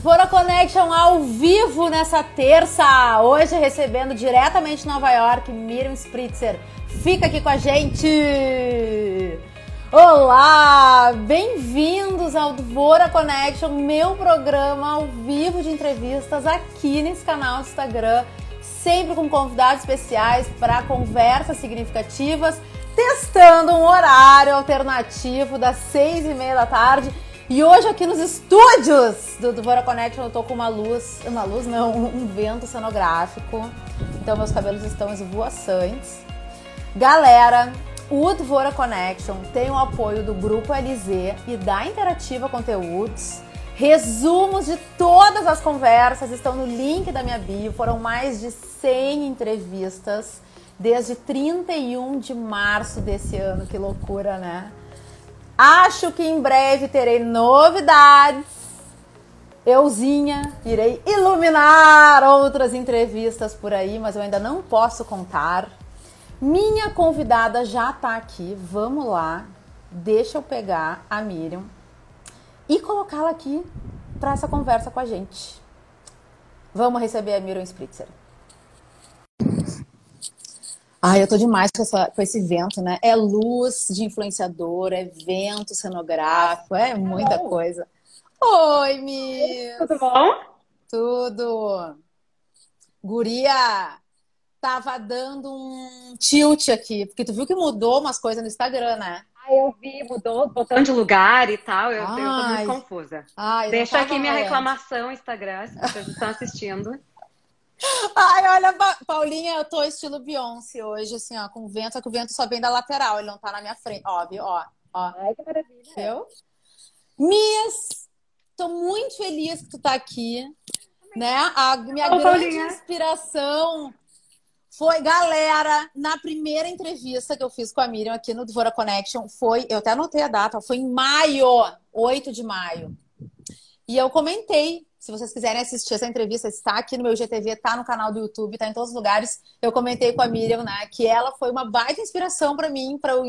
Fora Connection ao vivo nessa terça. Hoje recebendo diretamente de Nova York, Miriam Spritzer. Fica aqui com a gente! Olá! Bem-vindos ao Dvora Connection, meu programa ao vivo de entrevistas aqui nesse canal do Instagram, sempre com convidados especiais para conversas significativas, testando um horário alternativo das seis e meia da tarde e hoje aqui nos estúdios do Dvora Connection eu tô com uma luz, uma luz não, um vento cenográfico. Então meus cabelos estão esvoaçantes. Galera, o Dvora Connection tem o apoio do Grupo LZ e da Interativa Conteúdos. Resumos de todas as conversas estão no link da minha bio. Foram mais de 100 entrevistas desde 31 de março desse ano. Que loucura, né? Acho que em breve terei novidades. Euzinha, irei iluminar outras entrevistas por aí, mas eu ainda não posso contar. Minha convidada já tá aqui. Vamos lá. Deixa eu pegar a Miriam e colocá-la aqui para essa conversa com a gente. Vamos receber a Miriam Spritzer. Ai, eu tô demais com, essa, com esse vento, né? É luz de influenciador, é vento cenográfico, é muita coisa. Oi, Miss! Tudo bom? Tudo! Guria, tava dando um tilt aqui, porque tu viu que mudou umas coisas no Instagram, né? Ah, eu vi, mudou, botando de lugar e tal, eu, eu tô muito confusa. Ai, Deixa aqui minha reclamação, Instagram, se vocês estão assistindo. Ai, olha, Paulinha, eu tô estilo Beyoncé hoje, assim, ó, com vento, só que o vento só vem da lateral, ele não tá na minha frente. Ó, viu? Ó, ó. Ai, que maravilha. Viu? Miss, tô muito feliz que tu tá aqui, né? A minha grande Paulinha. inspiração foi, galera, na primeira entrevista que eu fiz com a Miriam aqui no Dvora Connection, foi, eu até anotei a data, foi em maio, 8 de maio. E eu comentei se vocês quiserem assistir essa entrevista, está aqui no meu GTV, está no canal do YouTube, está em todos os lugares. Eu comentei com a Miriam, né, que ela foi uma baita inspiração para mim, para eu,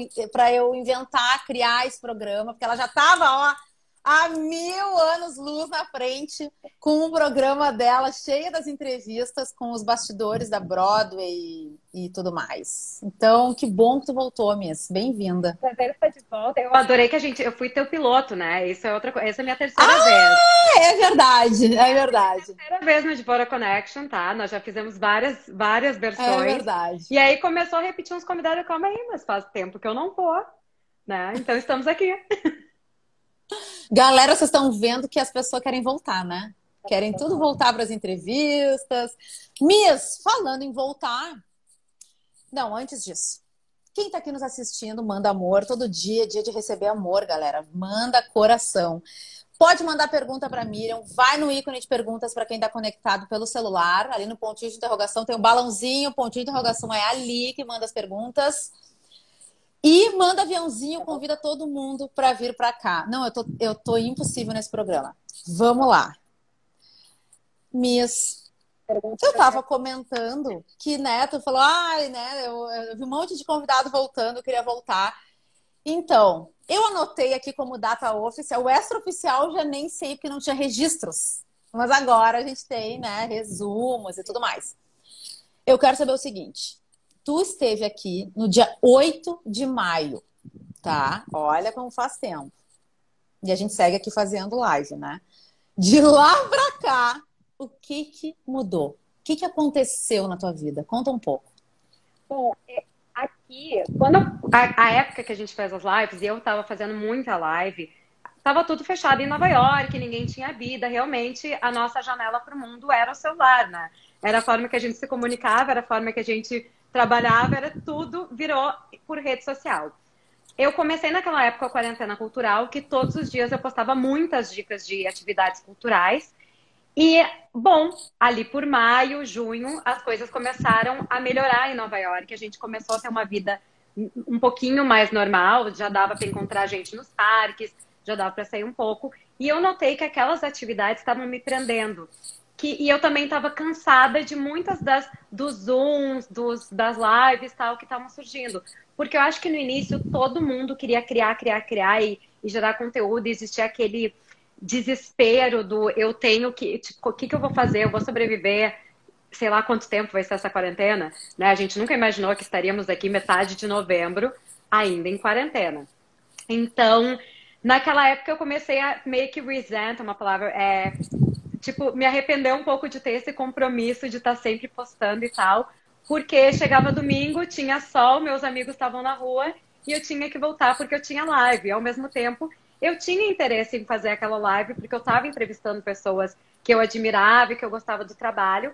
eu inventar, criar esse programa, porque ela já estava, ó, há mil anos luz na frente com o programa dela cheia das entrevistas com os bastidores da Broadway e, tudo mais. Então, que bom que tu voltou, Miss. Bem-vinda. Prazer estar de volta. Eu adorei que a gente. Eu fui teu piloto, né? Isso é outra coisa. Essa é a minha terceira ah, vez. É verdade, é verdade. É a terceira vez no Devora Connection, tá? Nós já fizemos várias, várias versões. É verdade. E aí começou a repetir uns convidados. Calma aí, mas faz tempo que eu não vou. Né? Então estamos aqui. Galera, vocês estão vendo que as pessoas querem voltar, né? Querem tudo voltar para as entrevistas. Miss, falando em voltar. Não, antes disso. Quem está aqui nos assistindo, manda amor. Todo dia, dia de receber amor, galera. Manda coração. Pode mandar pergunta para Miriam. Vai no ícone de perguntas para quem está conectado pelo celular. Ali no pontinho de interrogação tem um balãozinho. O pontinho de interrogação é ali que manda as perguntas. E manda aviãozinho, convida todo mundo para vir para cá. Não, eu tô, eu tô impossível nesse programa. Vamos lá. Miss, eu estava comentando que, né, tu falou, ai, né, eu, eu, vi um monte de convidado voltando, eu queria voltar. Então, eu anotei aqui como data oficial, o extra-oficial já nem sei porque não tinha registros. Mas agora a gente tem, né, resumos e tudo mais. Eu quero saber o seguinte: tu esteve aqui no dia 8 de maio, tá? Olha como faz tempo. E a gente segue aqui fazendo live, né? De lá pra cá, o que que mudou? O que que aconteceu na tua vida? Conta um pouco. Bom, é, aqui, quando a, a época que a gente fez as lives, e eu tava fazendo muita live, tava tudo fechado em Nova York, ninguém tinha vida. Realmente, a nossa janela para o mundo era o celular, né? Era a forma que a gente se comunicava, era a forma que a gente trabalhava, era tudo, virou por rede social. Eu comecei naquela época a quarentena cultural, que todos os dias eu postava muitas dicas de atividades culturais. E, bom, ali por maio, junho, as coisas começaram a melhorar em Nova York. A gente começou a ter uma vida um pouquinho mais normal, já dava para encontrar gente nos parques, já dava para sair um pouco. E eu notei que aquelas atividades estavam me prendendo que, e eu também estava cansada de muitas das dos zooms, dos, das lives tal que estavam surgindo. Porque eu acho que no início todo mundo queria criar, criar, criar e, e gerar conteúdo, e existia aquele desespero do eu tenho que, tipo, o que, que eu vou fazer? Eu vou sobreviver? Sei lá quanto tempo vai ser essa quarentena, né? A gente nunca imaginou que estaríamos aqui metade de novembro ainda em quarentena. Então, naquela época eu comecei a meio que resent, uma palavra, é, tipo, me arrepender um pouco de ter esse compromisso de estar sempre postando e tal, porque chegava domingo, tinha sol, meus amigos estavam na rua e eu tinha que voltar porque eu tinha live. E, ao mesmo tempo, eu tinha interesse em fazer aquela live porque eu estava entrevistando pessoas que eu admirava e que eu gostava do trabalho.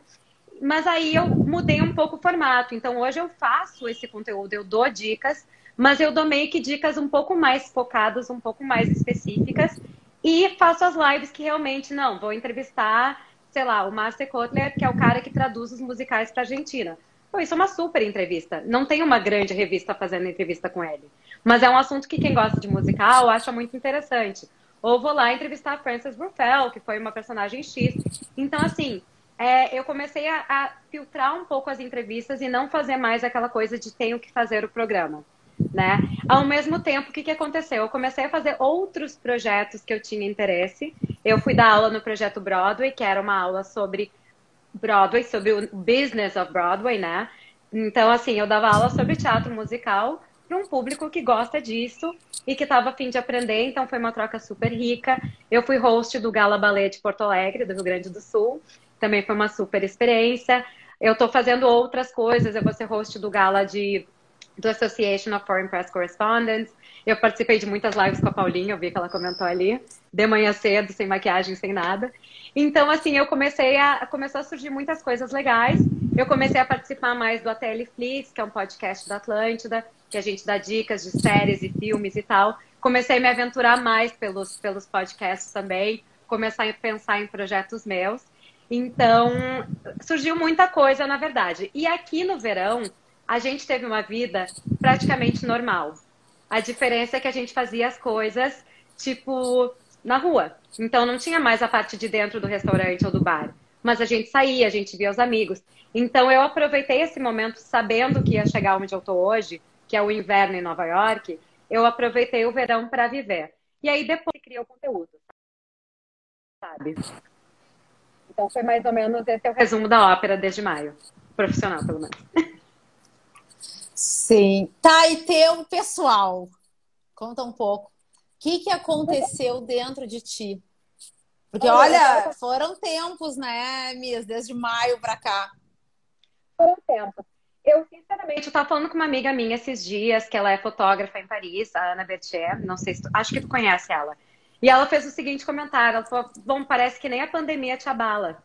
Mas aí eu mudei um pouco o formato. Então hoje eu faço esse conteúdo, eu dou dicas, mas eu dou meio que dicas um pouco mais focadas, um pouco mais específicas e faço as lives que realmente não, vou entrevistar, sei lá, o Master Kotler, que é o cara que traduz os musicais para Argentina. Pô, isso é uma super entrevista. Não tem uma grande revista fazendo entrevista com ele. Mas é um assunto que quem gosta de musical acha muito interessante. Ou vou lá entrevistar a Frances Ruffel, que foi uma personagem X. Então, assim, é, eu comecei a, a, filtrar um pouco as entrevistas e não fazer mais aquela coisa de tenho que fazer o programa. Né? Ao mesmo tempo, o que, que aconteceu? Eu comecei a fazer outros projetos que eu tinha interesse. Eu fui dar aula no projeto Broadway, que era uma aula sobre Broadway, sobre o business of Broadway, né? Então, assim, eu dava aula sobre teatro musical para um público que gosta disso e que estava a fim de aprender, então foi uma troca super rica. Eu fui host do Gala Ballet de Porto Alegre, do Rio Grande do Sul, também foi uma super experiência. Eu estou fazendo outras coisas, eu vou ser host do Gala de, do Association of Foreign Press Correspondents. Eu participei de muitas lives com a Paulinha, eu vi que ela comentou ali, de manhã cedo, sem maquiagem, sem nada. Então, assim, eu comecei a. Começou a surgir muitas coisas legais. Eu comecei a participar mais do ATL Flix, que é um podcast da Atlântida, que a gente dá dicas de séries e filmes e tal. Comecei a me aventurar mais pelos, pelos podcasts também, começar a pensar em projetos meus. Então, surgiu muita coisa, na verdade. E aqui no verão, a gente teve uma vida praticamente normal. A diferença é que a gente fazia as coisas, tipo, na rua. Então não tinha mais a parte de dentro do restaurante ou do bar. Mas a gente saía, a gente via os amigos. Então eu aproveitei esse momento sabendo que ia chegar onde eu tô hoje, que é o inverno em Nova York. Eu aproveitei o verão para viver. E aí depois criou o conteúdo. Sabe? Então foi mais ou menos esse é o resumo da ópera desde maio. Profissional, pelo menos. Sim. Tá, e teu pessoal. Conta um pouco que, que aconteceu dentro de ti? Porque, olha, foram tempos, né, Mias, desde maio para cá. Foram tempos. Eu, sinceramente, eu tava falando com uma amiga minha esses dias, que ela é fotógrafa em Paris, a Ana Bertier, não sei se tu, acho que tu conhece ela. E ela fez o seguinte comentário, ela falou, bom, parece que nem a pandemia te abala.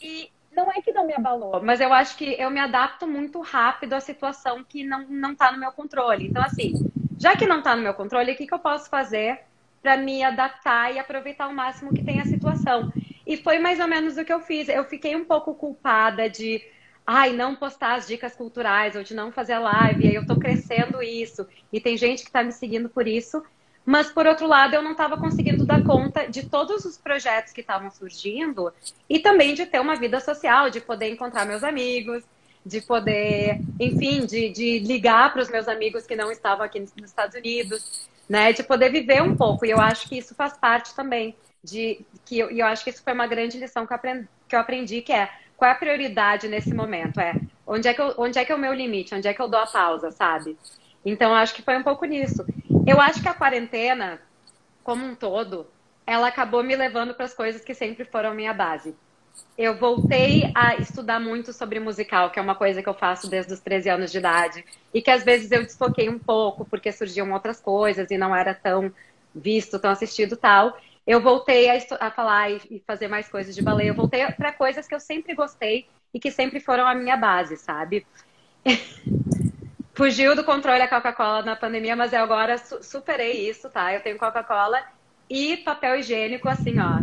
E não é que não me abalou, mas eu acho que eu me adapto muito rápido à situação que não, não tá no meu controle. Então, assim, já que não está no meu controle, o que, que eu posso fazer para me adaptar e aproveitar o máximo que tem a situação? E foi mais ou menos o que eu fiz. Eu fiquei um pouco culpada de, ai, não postar as dicas culturais ou de não fazer live. Aí eu estou crescendo isso. E tem gente que está me seguindo por isso. Mas, por outro lado, eu não estava conseguindo dar conta de todos os projetos que estavam surgindo e também de ter uma vida social, de poder encontrar meus amigos, de poder, enfim, de, de ligar para os meus amigos que não estavam aqui nos Estados Unidos, né? De poder viver um pouco. E eu acho que isso faz parte também de que eu, e eu acho que isso foi uma grande lição que eu aprendi, que eu aprendi, que é qual é a prioridade nesse momento? É onde é que eu, onde é que é o meu limite? Onde é que eu dou a pausa, sabe? Então acho que foi um pouco nisso. Eu acho que a quarentena, como um todo, ela acabou me levando para as coisas que sempre foram minha base eu voltei a estudar muito sobre musical, que é uma coisa que eu faço desde os 13 anos de idade. E que às vezes eu desfoquei um pouco, porque surgiam outras coisas e não era tão visto, tão assistido tal. Eu voltei a, a falar e, e, fazer mais coisas de balé. Eu voltei para coisas que eu sempre gostei e que sempre foram a minha base, sabe? Fugiu do controle a Coca-Cola na pandemia, mas eu agora su superei isso, tá? Eu tenho Coca-Cola e papel higiênico, assim, ó,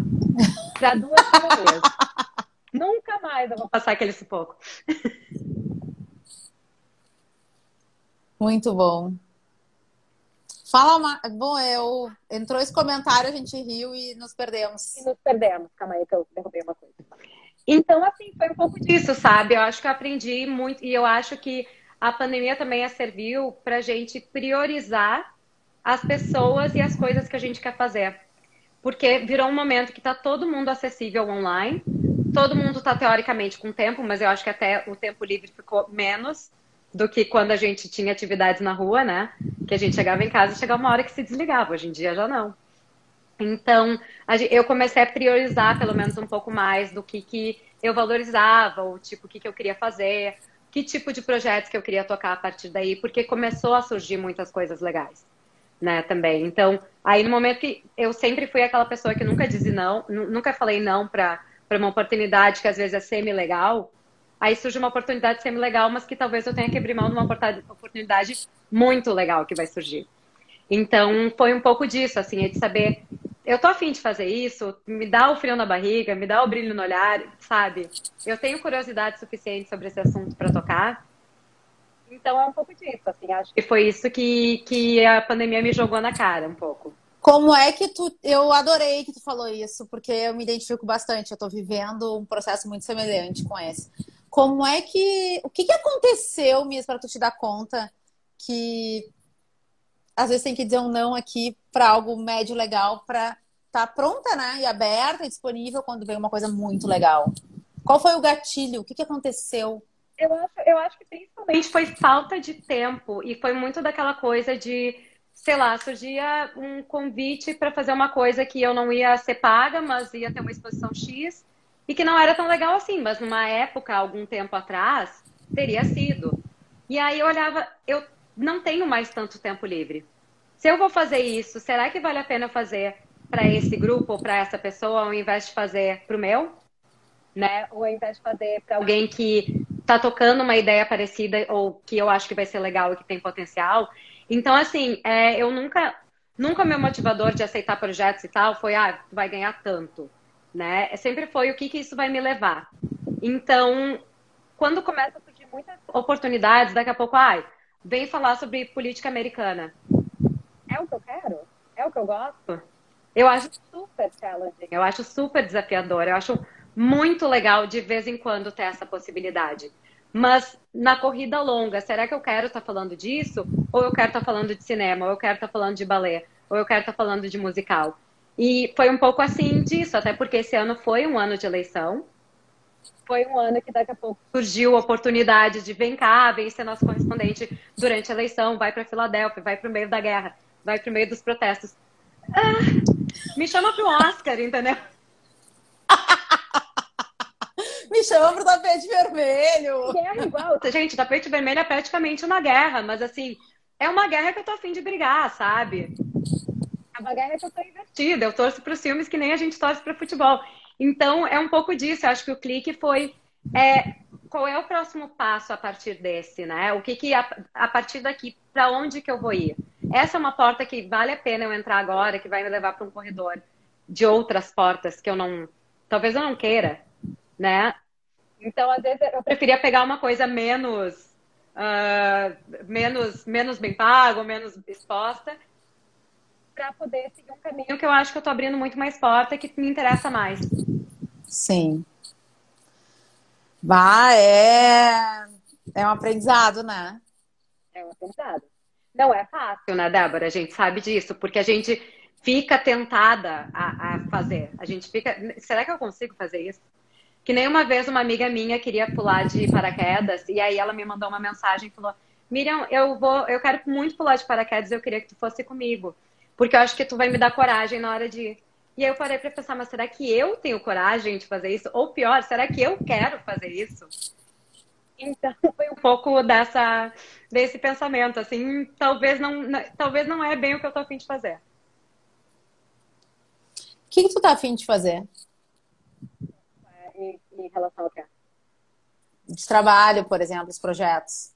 para duas vezes. Nunca mais eu vou passar aquele sufoco. Muito bom. Fala uma. Bom, eu. Entrou esse comentário, a gente riu e nos perdemos. E nos perdemos. Calma aí que eu derrubei uma coisa. Então, assim, foi um pouco disso, sabe? Eu acho que eu aprendi muito. E eu acho que a pandemia também serviu para a gente priorizar as pessoas e as coisas que a gente quer fazer. Porque virou um momento que está todo mundo acessível online, todo mundo está teoricamente com tempo, mas eu acho que até o tempo livre ficou menos do que quando a gente tinha atividades na rua, né? Que a gente chegava em casa e chegava uma hora que se desligava. Hoje em dia já não. Então, eu comecei a priorizar pelo menos um pouco mais do que, que eu valorizava, o tipo, o que, que eu queria fazer, que tipo de projetos que eu queria tocar a partir daí, porque começou a surgir muitas coisas legais, né, também. Então, aí no momento que eu sempre fui aquela pessoa que nunca disse não, nunca falei não para uma oportunidade que às vezes é semi-legal, aí surge uma oportunidade semi-legal, mas que talvez eu tenha que abrir mão de uma oportunidade muito legal que vai surgir. Então, foi um pouco disso, assim, é de saber eu tô afim de fazer isso, me dá o frio na barriga, me dá o brilho no olhar, sabe? Eu tenho curiosidade suficiente sobre esse assunto para tocar. Então é um pouco disso, assim, acho que foi isso que, que a pandemia me jogou na cara um pouco. Como é que tu. Eu adorei que tu falou isso, porque eu me identifico bastante. Eu tô vivendo um processo muito semelhante com esse. Como é que. O que, que aconteceu, Miss, para tu te dar conta que às vezes tem que dizer um não aqui para algo médio legal para estar tá pronta, né? E aberta e disponível quando vem uma coisa muito legal. Qual foi o gatilho? O que, que aconteceu? Eu acho, eu acho que principalmente foi falta de tempo e foi muito daquela coisa de, sei lá, surgia um convite para fazer uma coisa que eu não ia ser paga, mas ia ter uma exposição X e que não era tão legal assim, mas numa época, algum tempo atrás, teria sido. E aí eu olhava, eu não tenho mais tanto tempo livre. Se eu vou fazer isso, será que vale a pena fazer para esse grupo ou para essa pessoa ao invés de fazer para o meu? Né? Ou ao invés de fazer para alguém que está tocando uma ideia parecida ou que eu acho que vai ser legal e que tem potencial. Então, assim, é, eu nunca, nunca meu motivador de aceitar projetos e tal foi, ah, vai ganhar tanto, né? Sempre foi o que, que isso vai me levar. Então, quando começa a surgir muitas oportunidades, daqui a pouco, ai, ah, vem falar sobre política americana. É o que eu quero? É o que eu gosto? Eu acho super challenging, eu acho super desafiador, eu acho muito legal de vez em quando ter essa possibilidade. Mas na corrida longa, será que eu quero estar tá falando disso? Ou eu quero estar tá falando de cinema? Ou eu quero estar tá falando de balé? Ou eu quero estar tá falando de musical? E foi um pouco assim disso, até porque esse ano foi um ano de eleição foi um ano que daqui a pouco surgiu a oportunidade de vem cá, vem ser nosso correspondente durante a eleição, vai para Filadélfia, vai para o meio da guerra, vai para o meio dos protestos. Ah, me chama para o Oscar, entendeu? me chama pro tapete vermelho. Guerra igual. Gente, tapete vermelho é praticamente uma guerra, mas assim, é uma guerra que eu tô afim de brigar, sabe? É uma guerra que eu tô investida. Eu torço para os filmes que nem a gente torce para futebol. Então, é um pouco disso. Eu acho que o clique foi é, qual é o próximo passo a partir desse, né? O que que a, a partir daqui para onde que eu vou ir? Essa é uma porta que vale a pena eu entrar agora, que vai me levar para um corredor de outras portas que eu não, talvez eu não queira, né? Então, às vezes eu preferia pegar uma coisa menos, uh, menos, menos bem pago, menos exposta, para poder seguir um caminho que eu acho que eu tô abrindo muito mais porta e que me interessa mais. Sim. Bah, é... é um aprendizado, né? É um aprendizado. Não é fácil, né, Débora? A gente sabe disso, porque a gente fica tentada a, a fazer. A gente fica. Será que eu consigo fazer isso? Que nem uma vez uma amiga minha queria pular de paraquedas e aí ela me mandou uma mensagem e falou: Miriam, eu vou, eu quero muito pular de paraquedas, eu queria que tu fosse comigo, porque eu acho que tu vai me dar coragem na hora de. E aí eu parei para pensar, mas será que eu tenho coragem de fazer isso? Ou pior, será que eu quero fazer isso? Então foi um pouco dessa desse pensamento, assim, talvez não, talvez não é bem o que eu tô afim de fazer. O que, que tu tá afim de fazer? Em, relação ao quê? De trabalho, por exemplo, os projetos.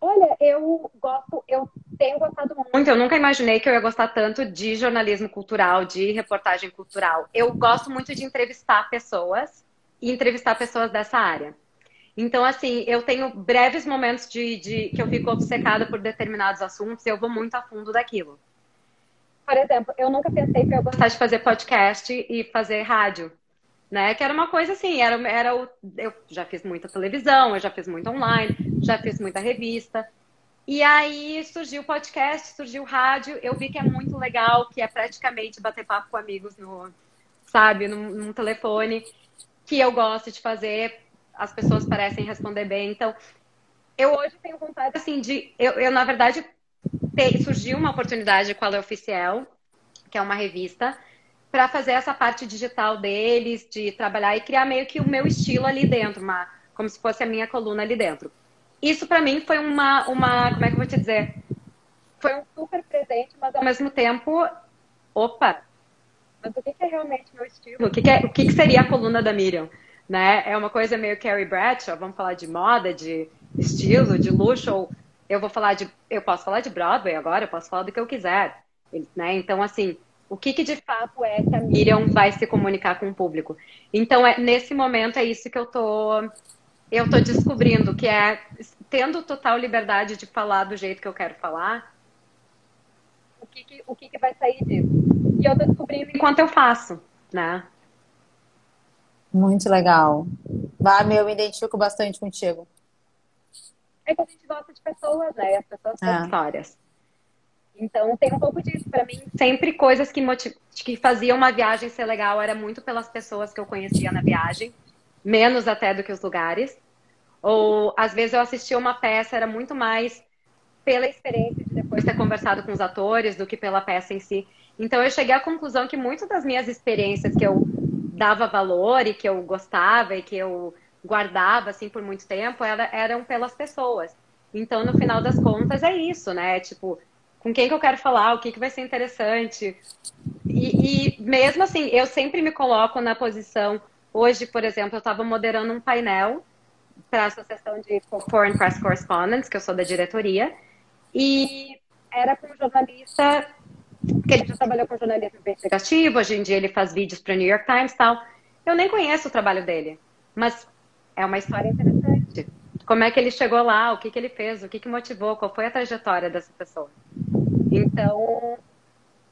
Olha, eu gosto, eu tenho gostado muito. Eu nunca imaginei que eu ia gostar tanto de jornalismo cultural, de reportagem cultural. Eu gosto muito de entrevistar pessoas e entrevistar pessoas dessa área. Então, assim, eu tenho breves momentos de, de que eu fico obcecada por determinados assuntos e eu vou muito a fundo daquilo. Por exemplo, eu nunca pensei que eu gostasse de fazer podcast e fazer rádio né? Que era uma coisa assim, era, era o, eu já fiz muita televisão, eu já fiz muito online, já fiz muita revista. E aí surgiu o podcast, surgiu o rádio. Eu vi que é muito legal, que é praticamente bater papo com amigos no, sabe, num, num telefone, que eu gosto de fazer. As pessoas parecem responder bem. Então, eu hoje tenho vontade, assim, de. Eu, eu na verdade, te, surgiu uma oportunidade com a Lei Oficial, que é uma revista, para fazer essa parte digital deles, de trabalhar e criar meio que o meu estilo ali dentro, uma, como se fosse a minha coluna ali dentro isso para mim foi uma, uma, como é que eu vou te dizer? Foi um super presente, mas ao mesmo tempo, opa, mas o que, é realmente meu estilo? O que, é, o que, seria a coluna da Miriam? Né? É uma coisa meio Carrie Bradshaw, vamos falar de moda, de estilo, de luxo, ou eu vou falar de, eu posso falar de Broadway agora, eu posso falar do que eu quiser, né? Então, assim, o que, que de fato é que a Miriam vai se comunicar com o público? Então, é, nesse momento é isso que eu tô eu tô descobrindo que é tendo total liberdade de falar do jeito que eu quero falar, o que, que o que, que vai sair disso? E eu tô descobrindo enquanto eu faço, né? Muito legal. Ah, meu, eu me identifico bastante contigo. É que a gente gosta de pessoas, né? As pessoas têm é. histórias. Então tem um pouco disso para mim. Sempre coisas que, motiv... que faziam uma viagem ser legal era muito pelas pessoas que eu conhecia na viagem menos até do que os lugares. Ou às vezes eu assistia uma peça, era muito mais pela experiência de depois ter conversado com os atores do que pela peça em si. Então eu cheguei à conclusão que muitas das minhas experiências que eu dava valor e que eu gostava e que eu guardava assim por muito tempo era, eram pelas pessoas. Então no final das contas é isso, né? Tipo, com quem que eu quero falar, o que, que vai ser interessante. E, e mesmo assim, eu sempre me coloco na posição Hoje, por exemplo, eu estava moderando um painel para a Associação de Foreign Press Correspondents, que eu sou da diretoria, e era com um jornalista, que ele já trabalhou com jornalismo investigativo, hoje em dia ele faz vídeos para New York Times e tal. Eu nem conheço o trabalho dele, mas é uma história interessante. Como é que ele chegou lá, o que, que ele fez, o que, que motivou, qual foi a trajetória dessa pessoa. Então,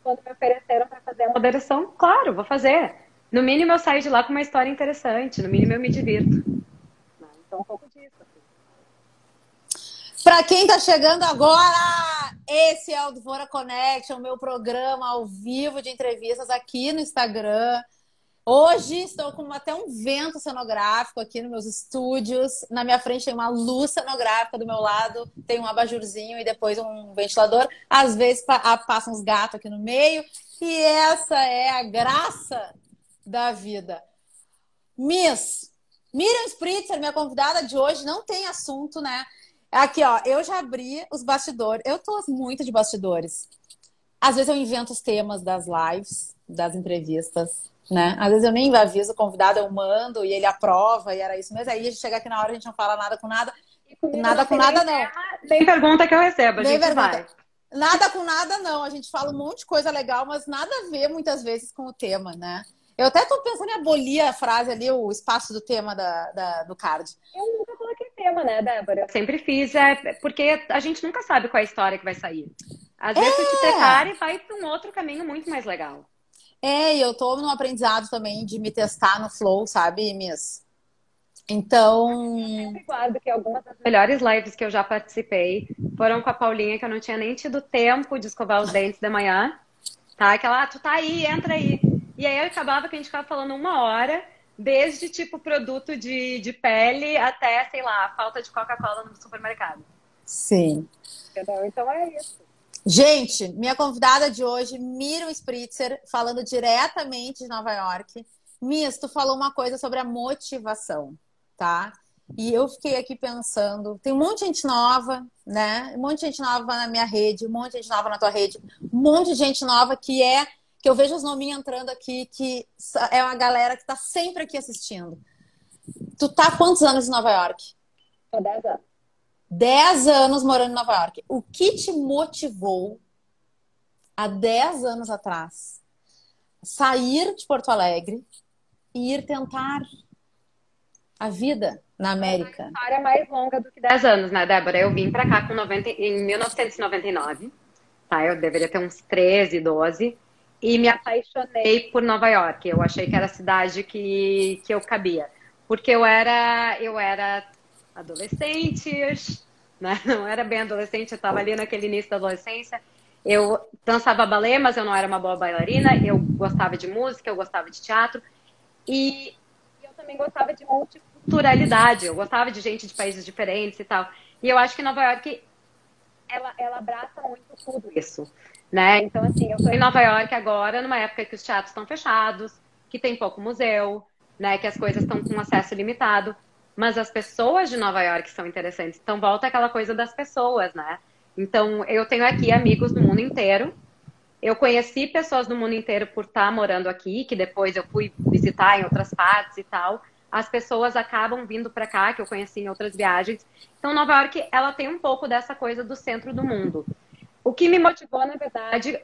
quando me ofereceram para fazer a moderação, claro, vou fazer. No mínimo eu saio de lá com uma história interessante, no mínimo eu me divirto. Então, um pouco disso. Assim. Para quem está chegando agora, esse é o Dvora Connection, meu programa ao vivo de entrevistas aqui no Instagram. Hoje estou com até um vento cenográfico aqui nos meus estúdios. Na minha frente tem uma luz cenográfica, do meu lado tem um abajurzinho e depois um ventilador. Às vezes passam uns gatos aqui no meio. E essa é a graça da vida. Miss, Miriam Spritzer, minha convidada de hoje, não tem assunto, né? Aqui, ó, eu já abri os bastidores. Eu tô muito de bastidores. Às vezes eu invento os temas das lives, das entrevistas, né? Às vezes eu nem aviso o convidado, eu mando e ele aprova e era isso mesmo. Aí a gente chega aqui na hora, a gente não fala nada com nada. Nada com nada, não. Tem pergunta que eu recebo, a gente vai. Nada com nada, não. A gente fala um monte de coisa legal, mas nada a ver muitas vezes com o tema, né? Eu até tô pensando em abolir a frase ali, o espaço do tema da, da, do card. Eu nunca coloquei tema, né, Débora? Eu sempre fiz, é, porque a gente nunca sabe qual é a história que vai sair. Às vezes é. você te prepara e vai para um outro caminho muito mais legal. É, e eu tô no aprendizado também de me testar no flow, sabe, Miss? Então. Eu sempre guardo que algumas das melhores lives que eu já participei foram com a Paulinha, que eu não tinha nem tido tempo de escovar os dentes de manhã. Tá? Aquela, ah, tu tá aí, entra aí. E aí acabava que a gente ficava falando uma hora, desde tipo produto de, de pele até, sei lá, falta de Coca-Cola no supermercado. Sim. Então é isso. Gente, minha convidada de hoje, Miriam Spritzer, falando diretamente de Nova York. Mias, tu falou uma coisa sobre a motivação, tá? E eu fiquei aqui pensando, tem um monte de gente nova, né? Um monte de gente nova na minha rede, um monte de gente nova na tua rede, um monte de gente nova que é que eu vejo os nominhos entrando aqui, que é uma galera que tá sempre aqui assistindo. Tu tá há quantos anos em Nova York? Há 10 anos. 10 anos morando em Nova York. O que te motivou há 10 anos atrás sair de Porto Alegre e ir tentar a vida na América? É uma história mais longa do que 10 anos, né, Débora? Eu vim para cá com 90, em 1999, tá? Eu deveria ter uns 13, 12 e me apaixonei por Nova York. Eu achei que era a cidade que, que eu cabia. Porque eu era, eu era adolescente, né? Não era bem adolescente, eu estava ali naquele início da adolescência. Eu dançava balé, mas eu não era uma boa bailarina. Eu gostava de música, eu gostava de teatro. E eu também gostava de multiculturalidade. Eu gostava de gente de países diferentes e tal. E eu acho que Nova York, ela, ela abraça muito tudo isso, né? Então, assim, eu estou em Nova York agora, numa época que os teatros estão fechados, que tem pouco museu, né? Que as coisas estão com acesso limitado. Mas as pessoas de Nova York são interessantes. Então, volta aquela coisa das pessoas, né? Então, eu tenho aqui amigos do mundo inteiro. Eu conheci pessoas do mundo inteiro por estar morando aqui, que depois eu fui visitar em outras partes e tal. As pessoas acabam vindo para cá, que eu conheci em outras viagens. Então, Nova York, ela tem um pouco dessa coisa do centro do mundo. O que me motivou, na verdade,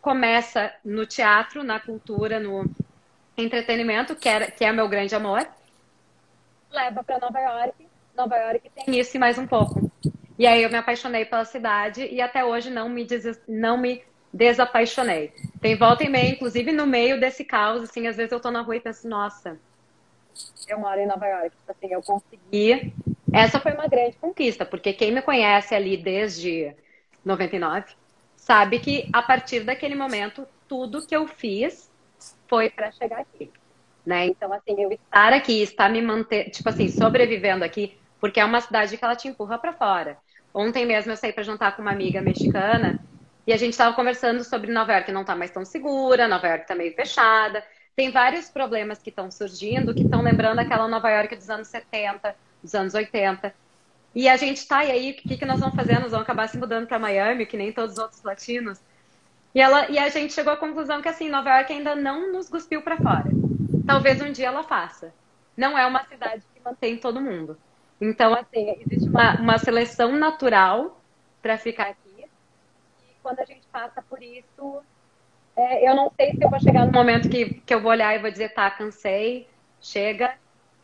começa no teatro, na cultura, no entretenimento, que, era, que é meu grande amor. Leva para Nova York. Nova York tem isso e mais um pouco. E aí eu me apaixonei pela cidade e até hoje não me, des... não me desapaixonei. Tem volta e meia, inclusive no meio desse caos, assim, às vezes eu tô na rua e penso, nossa, eu moro em Nova York, tipo assim, eu consegui. Essa foi uma grande conquista, porque quem me conhece ali desde 99 sabe que a partir daquele momento tudo que eu fiz foi para chegar aqui, né? Então assim, eu estar aqui, estar me manter, tipo assim, sobrevivendo aqui, porque é uma cidade que ela te empurra para fora. Ontem mesmo eu saí para jantar com uma amiga mexicana e a gente estava conversando sobre Nova York não está mais tão segura, Nova York está meio fechada. Tem vários problemas que estão surgindo, que estão lembrando aquela Nova York dos anos 70, dos anos 80. E a gente está aí, o que, que nós vamos fazer? Nós vamos acabar se mudando para Miami, que nem todos os outros latinos. E, ela, e a gente chegou à conclusão que assim, Nova York ainda não nos cuspiu para fora. Talvez um dia ela faça. Não é uma cidade que mantém todo mundo. Então, assim, existe uma, uma seleção natural para ficar aqui. E quando a gente passa por isso, é, eu não sei se eu vou chegar no momento que, que eu vou olhar e vou dizer, tá, cansei, chega.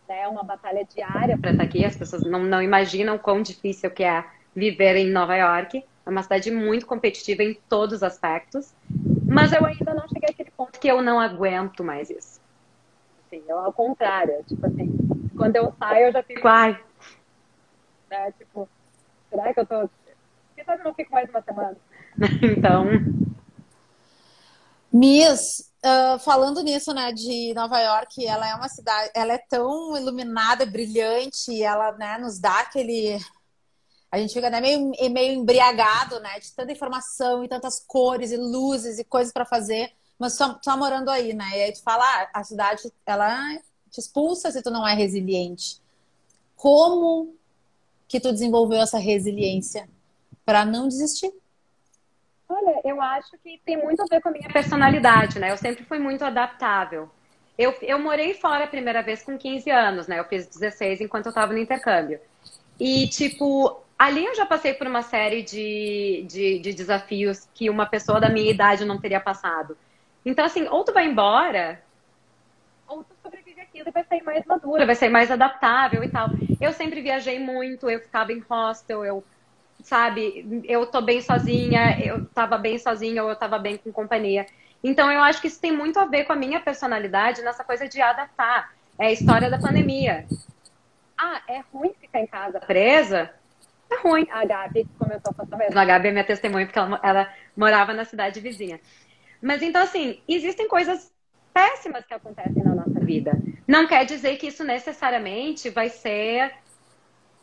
Né, é uma batalha diária para estar tá aqui. As pessoas não, não imaginam quão difícil que é viver em Nova York. É uma cidade muito competitiva em todos os aspectos. Mas eu ainda não cheguei àquele ponto que eu não aguento mais isso. Assim, eu, ao contrário. Tipo assim, quando eu saio, eu já fico, ai, né? Tipo, será que eu tô. Quem sabe eu não fico mais uma semana? então. Miss, uh, falando nisso, né, de Nova York, ela é uma cidade, ela é tão iluminada, brilhante, ela, né, nos dá aquele a gente fica né, meio, meio embriagado, né? De tanta informação e tantas cores e luzes e coisas para fazer. Mas só, só morando aí, né? E aí tu fala, ah, a cidade, ela te expulsa se tu não é resiliente. Como que tu desenvolveu essa resiliência para não desistir? Olha, eu acho que tem muito a ver com a minha personalidade, né? Eu sempre fui muito adaptável. Eu, eu morei fora a primeira vez com 15 anos, né? Eu fiz 16 enquanto eu estava no intercâmbio. E, tipo, ali eu já passei por uma série de, de, de, desafios que uma pessoa da minha idade não teria passado. Então, assim, ou tu vai embora, ou tu sobrevive aquilo e vai sair mais madura, vai sair mais adaptável e tal. Eu sempre viajei muito, eu ficava em hostel, eu, sabe, eu tô bem sozinha, eu tava bem sozinha ou eu tava bem com companhia. Então eu acho que isso tem muito a ver com a minha personalidade nessa coisa de adaptar. É a história da pandemia. Ah, é ruim ficar em casa presa? É ruim. A Gabi começou a passar mesmo. A Gabi é minha testemunha porque ela, ela morava na cidade vizinha. Mas então, assim, existem coisas péssimas que acontecem na nossa vida. Não quer dizer que isso necessariamente vai ser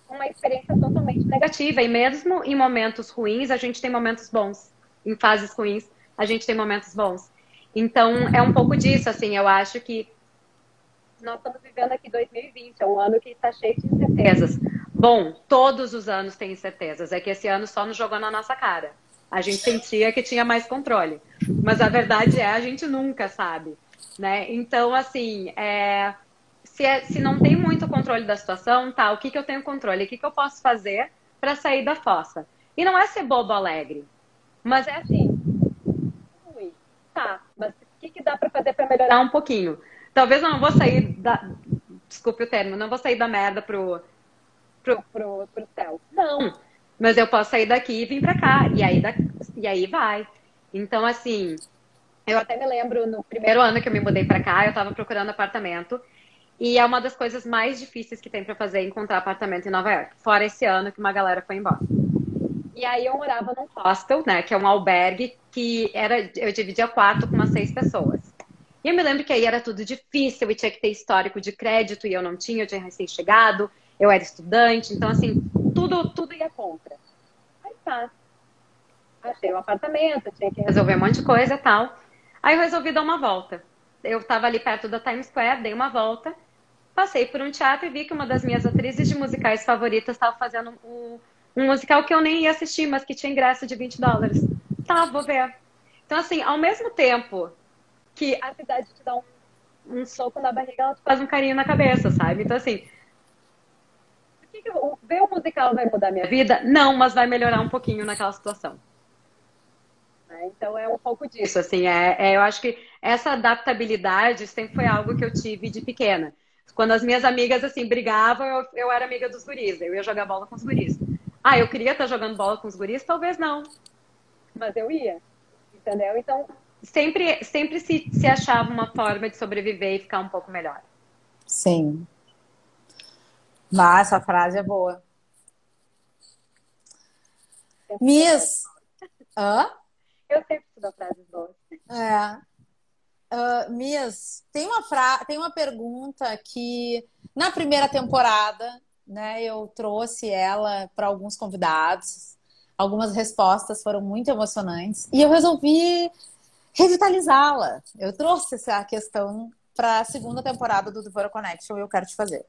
uma experiência totalmente negativa. E mesmo em momentos ruins, a gente tem momentos bons. Em fases ruins, a gente tem momentos bons. Então, é um pouco disso, assim, eu acho que nós estamos vivendo aqui 2020, é um ano que está cheio de incertezas. Bom, todos os anos têm incertezas, é que esse ano só nos jogou na nossa cara. A gente sentia que tinha mais controle, mas a verdade é a gente nunca sabe, né? Então, assim, é, se, é, se não tem muito controle da situação, tá, o que, que eu tenho controle? O que, que eu posso fazer para sair da fossa? E não é ser bobo alegre, mas é assim, tá, mas o que, que dá para fazer para melhorar um pouquinho? Talvez eu não vou sair da. Desculpe o termo, não vou sair da merda pro, pro, pro, pro céu. Não. Mas eu posso sair daqui e vir pra cá. E aí, da, e aí vai. Então, assim, eu até me lembro no primeiro ano que eu me mudei pra cá, eu tava procurando apartamento. E é uma das coisas mais difíceis que tem para fazer encontrar apartamento em Nova York. Fora esse ano que uma galera foi embora. E aí eu morava num hostel, né? Que é um albergue que era. Eu dividia quarto com umas seis pessoas. E eu me lembro que aí era tudo difícil e tinha que ter histórico de crédito e eu não tinha, eu tinha recém-chegado, eu era estudante, então assim, tudo, tudo ia contra. Aí tá. Achei um apartamento, tinha que resolver um monte de coisa e tal. Aí eu resolvi dar uma volta. Eu estava ali perto da Times Square, dei uma volta, passei por um teatro e vi que uma das minhas atrizes de musicais favoritas estava fazendo um, um musical que eu nem ia assistir, mas que tinha ingresso de 20 dólares. Tá, vou ver. Então, assim, ao mesmo tempo que a cidade te dá um, um soco na barriga, ela te faz um carinho na cabeça, sabe? Então, assim, que que ver o musical vai mudar minha vida? Não, mas vai melhorar um pouquinho naquela situação. Né? Então é um pouco disso, assim, é, é, eu acho que essa adaptabilidade sempre foi algo que eu tive de pequena. Quando as minhas amigas, assim, brigavam, eu, eu era amiga dos guris, eu ia jogar bola com os guris. Ah, eu queria estar jogando bola com os guris? Talvez não. Mas eu ia, entendeu? Então, sempre, sempre se, se achava uma forma de sobreviver e ficar um pouco melhor. Sim. Mas essa frase é boa. Miss. Hã? Eu sempre estudo frases boas. É. Uh, Miss, tem uma, fra... tem uma pergunta que na primeira temporada, né, eu trouxe ela para alguns convidados. Algumas respostas foram muito emocionantes e eu resolvi revitalizá-la. Eu trouxe essa questão para a segunda temporada do Devora Connection e eu quero te fazer.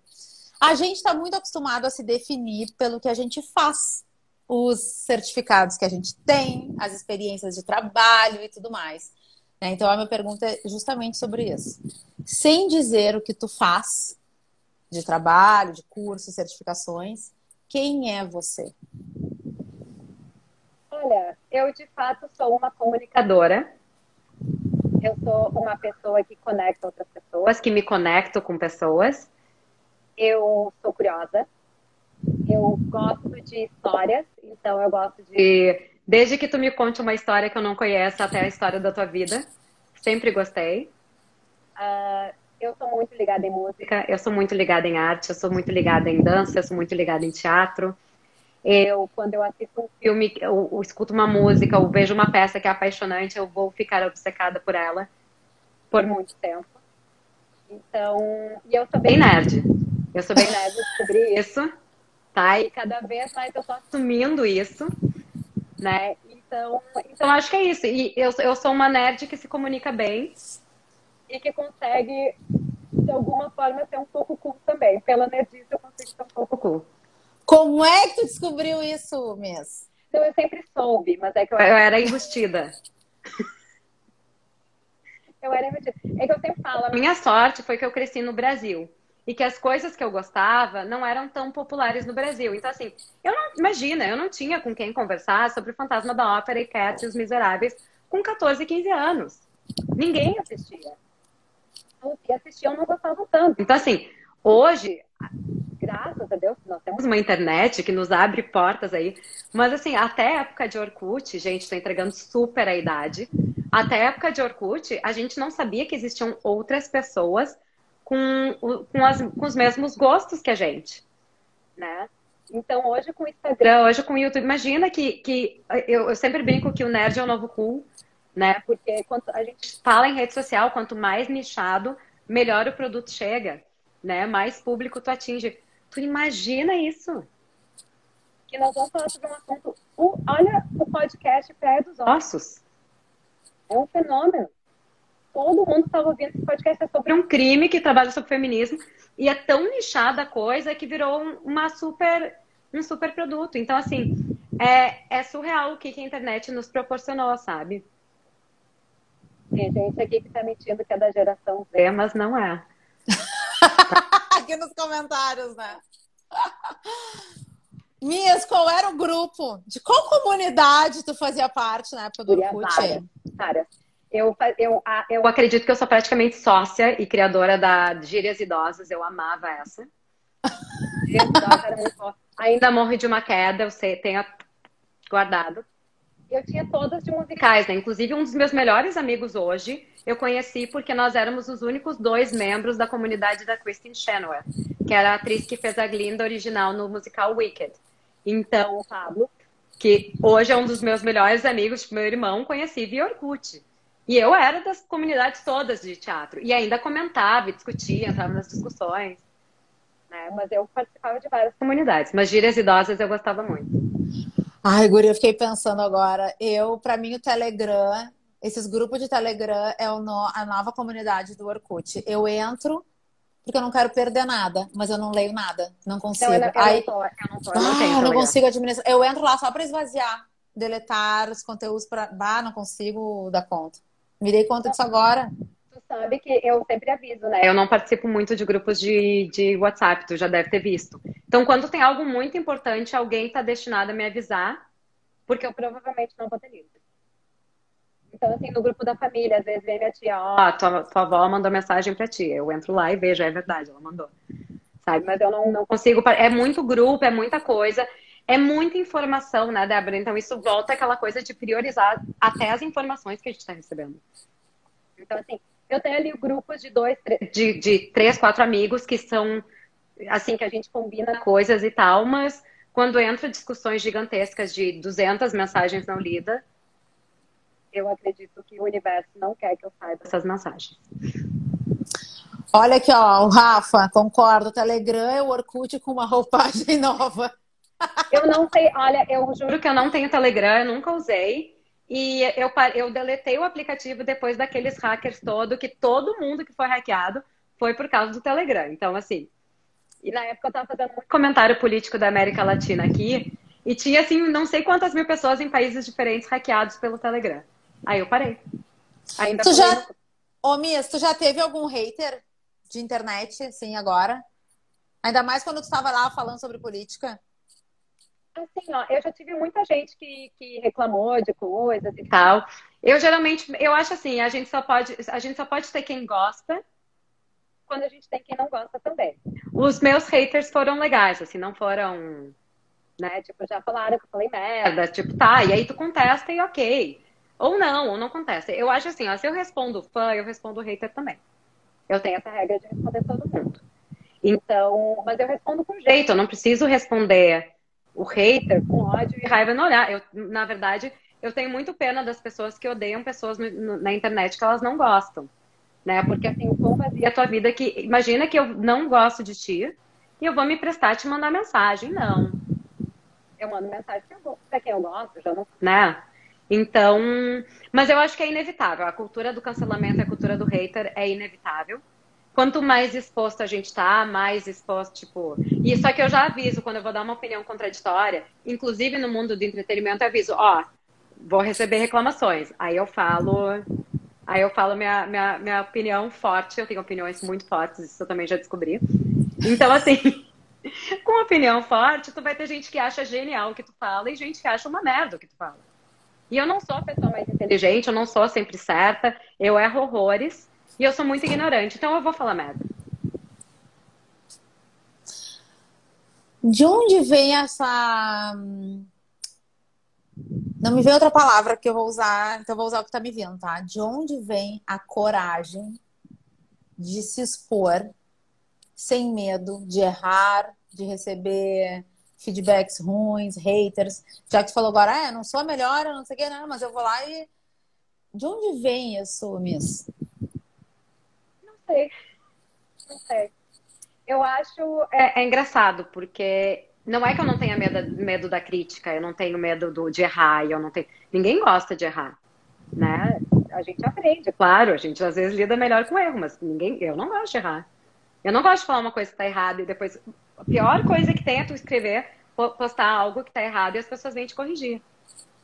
A gente está muito acostumado a se definir pelo que a gente faz, os certificados que a gente tem, as experiências de trabalho e tudo mais. Né? Então a minha pergunta é justamente sobre isso. Sem dizer o que tu faz de trabalho, de cursos, certificações, quem é você? Olha, eu de fato sou uma comunicadora eu sou uma pessoa que conecta outras pessoas, que me conecto com pessoas. Eu sou curiosa. Eu gosto de histórias, então eu gosto de. Desde que tu me conte uma história que eu não conheço até a história da tua vida. Sempre gostei. Uh, eu sou muito ligada em música, eu sou muito ligada em arte, eu sou muito ligada em dança, eu sou muito ligada em teatro. Eu, quando eu assisto um filme, eu escuto uma música, ou vejo uma peça que é apaixonante, eu vou ficar obcecada por ela por muito tempo. Então, e eu sou bem nerd. Eu sou bem nerd, descobri isso, tá? E cada vez mais eu tô assumindo isso, né? Então, então acho que é isso. E eu, eu sou uma nerd que se comunica bem e que consegue, de alguma forma, ser um pouco cool também. Pela nerdice eu consigo ser um pouco cool. Como é que tu descobriu isso, Miss? Então, eu sempre soube, mas é que eu, eu era embustida. eu era embustida. É que eu sempre falo, a minha sorte foi que eu cresci no Brasil. E que as coisas que eu gostava não eram tão populares no Brasil. Então, assim, eu não, imagina, eu não tinha com quem conversar sobre Fantasma da Ópera e Cats e os Miseráveis com 14, 15 anos. Ninguém assistia. Os que assistiam não gostavam tanto. Então, assim, hoje graças a Deus, nós temos uma internet que nos abre portas aí. Mas, assim, até a época de Orkut, gente, estou entregando super a idade. Até a época de Orkut, a gente não sabia que existiam outras pessoas com, com, as, com os mesmos gostos que a gente, né? Então, hoje com o Instagram, hoje com o YouTube, imagina que, que eu, eu sempre brinco que o nerd é o novo cool, né? Porque quando a gente fala em rede social, quanto mais nichado, melhor o produto chega, né? Mais público tu atinge. Tu imagina isso? Que nós vamos falar sobre um assunto. O, olha o podcast Pé dos Ossos. É um fenômeno. Todo mundo estava ouvindo esse podcast é sobre um crime que trabalha sobre feminismo. E é tão nichada a coisa que virou uma super, um super produto. Então, assim, é, é surreal o que, que a internet nos proporcionou, sabe? Tem gente aqui que está mentindo que é da geração Z, mas não é. aqui nos comentários, né? Mias, qual era o grupo? De qual comunidade tu fazia parte na época do Orkut? Várias. Eu, eu, eu acredito que eu sou praticamente sócia e criadora da Gírias Idosas. Eu amava essa. Ainda morre de uma queda, eu sei, tenho guardado. eu tinha todas de musicais, né? Inclusive, um dos meus melhores amigos hoje, eu conheci porque nós éramos os únicos dois membros da comunidade da Kristen Chenoweth, que era a atriz que fez a Glinda original no musical Wicked. Então, o Pablo, que hoje é um dos meus melhores amigos, meu irmão, conheci via Orkut. E eu era das comunidades todas de teatro. E ainda comentava, discutia, entrava nas discussões. Né? Mas eu participava de várias comunidades. Mas gírias idosas eu gostava muito. Ai, Guri, eu fiquei pensando agora. Eu, para mim, o Telegram, esses grupos de Telegram é no, a nova comunidade do Orkut. Eu entro porque eu não quero perder nada, mas eu não leio nada, não consigo. Não, eu, Aí, não tô, eu não tô, eu não, ah, não consigo administrar. Eu entro lá só para esvaziar, deletar os conteúdos para, bah, não consigo dar conta. Me dei conta disso agora. Tu sabe que eu sempre aviso, né? Eu não participo muito de grupos de, de WhatsApp, tu já deve ter visto. Então, quando tem algo muito importante, alguém está destinado a me avisar, porque eu provavelmente não vou ter lido. Então, assim, no grupo da família, às vezes vem minha tia, ó, oh, tua, tua avó mandou mensagem pra ti. Eu entro lá e vejo, é verdade, ela mandou. Sabe? Mas eu não, não consigo. É muito grupo, é muita coisa. É muita informação, né, Débora? Então, isso volta àquela coisa de priorizar até as informações que a gente está recebendo. Então, assim, eu tenho ali grupos de dois, de, de três, quatro amigos que são assim, que a gente combina coisas e tal, mas quando entra discussões gigantescas de 200 mensagens não lidas, eu acredito que o universo não quer que eu saiba essas mensagens. Olha aqui, ó, o Rafa, concordo. O Telegram é o Orkut com uma roupagem nova. Eu não sei, olha, eu juro que eu não tenho Telegram, eu nunca usei. E eu, eu deletei o aplicativo depois daqueles hackers todo, que todo mundo que foi hackeado foi por causa do Telegram. Então, assim, e na época eu estava fazendo muito comentário político da América Latina aqui. E tinha, assim, não sei quantas mil pessoas em países diferentes hackeados pelo Telegram. Aí eu parei. Ainda tu já... Ô, Mias, tu já teve algum hater de internet, assim, agora? Ainda mais quando tu estava lá falando sobre política? Assim, ó, eu já tive muita gente que, que reclamou de coisas e tal. Eu geralmente, eu acho assim, a gente só pode, a gente só pode ter quem gosta quando a gente tem quem não gosta também. Os meus haters foram legais, assim, não foram, né? Tipo, já falaram que eu falei merda, tipo, tá, e aí tu contesta e ok. Ou não, ou não contesta. Eu acho assim, ó, se eu respondo fã, eu respondo hater também. Eu tenho essa regra de responder todo mundo. Então, mas eu respondo com jeito, eu não preciso responder o hater com ódio e raiva no olhar. Eu, na verdade, eu tenho muito pena das pessoas que odeiam pessoas no, no, na internet que elas não gostam né? Porque assim, o quão vazia a tua vida que imagina que eu não gosto de ti e eu vou me prestar a te mandar mensagem, não. Eu mando mensagem para quem eu gosto, já não, né? Então, mas eu acho que é inevitável. A cultura do cancelamento, a cultura do hater é inevitável. Quanto mais exposto a gente tá, mais exposto, tipo. E só que eu já aviso quando eu vou dar uma opinião contraditória, inclusive no mundo do entretenimento, eu aviso, ó, vou receber reclamações. Aí eu falo, Aí eu falo minha, minha, minha opinião forte, eu tenho opiniões muito fortes, isso eu também já descobri. Então, assim, com opinião forte, tu vai ter gente que acha genial o que tu fala e gente que acha uma merda o que tu fala. E eu não sou a pessoa mais inteligente, eu não sou sempre certa, eu erro horrores e eu sou muito ignorante, então eu vou falar merda. De onde vem essa não me vem outra palavra que eu vou usar, então eu vou usar o que tá me vindo, tá? De onde vem a coragem de se expor sem medo de errar, de receber feedbacks ruins, haters? Já que tu falou agora, é, não sou a melhor, não sei o que, não, mas eu vou lá e. De onde vem isso, Miss? Não sei. Não sei. Eu acho. É, é engraçado, porque não é que eu não tenha medo, medo da crítica, eu não tenho medo do, de errar, eu não tenho. Ninguém gosta de errar, né? A gente aprende, claro, a gente às vezes lida melhor com erro, mas ninguém, eu não gosto de errar. Eu não gosto de falar uma coisa que está errada e depois a pior coisa que tem é tu escrever, postar algo que está errado e as pessoas vêm te corrigir,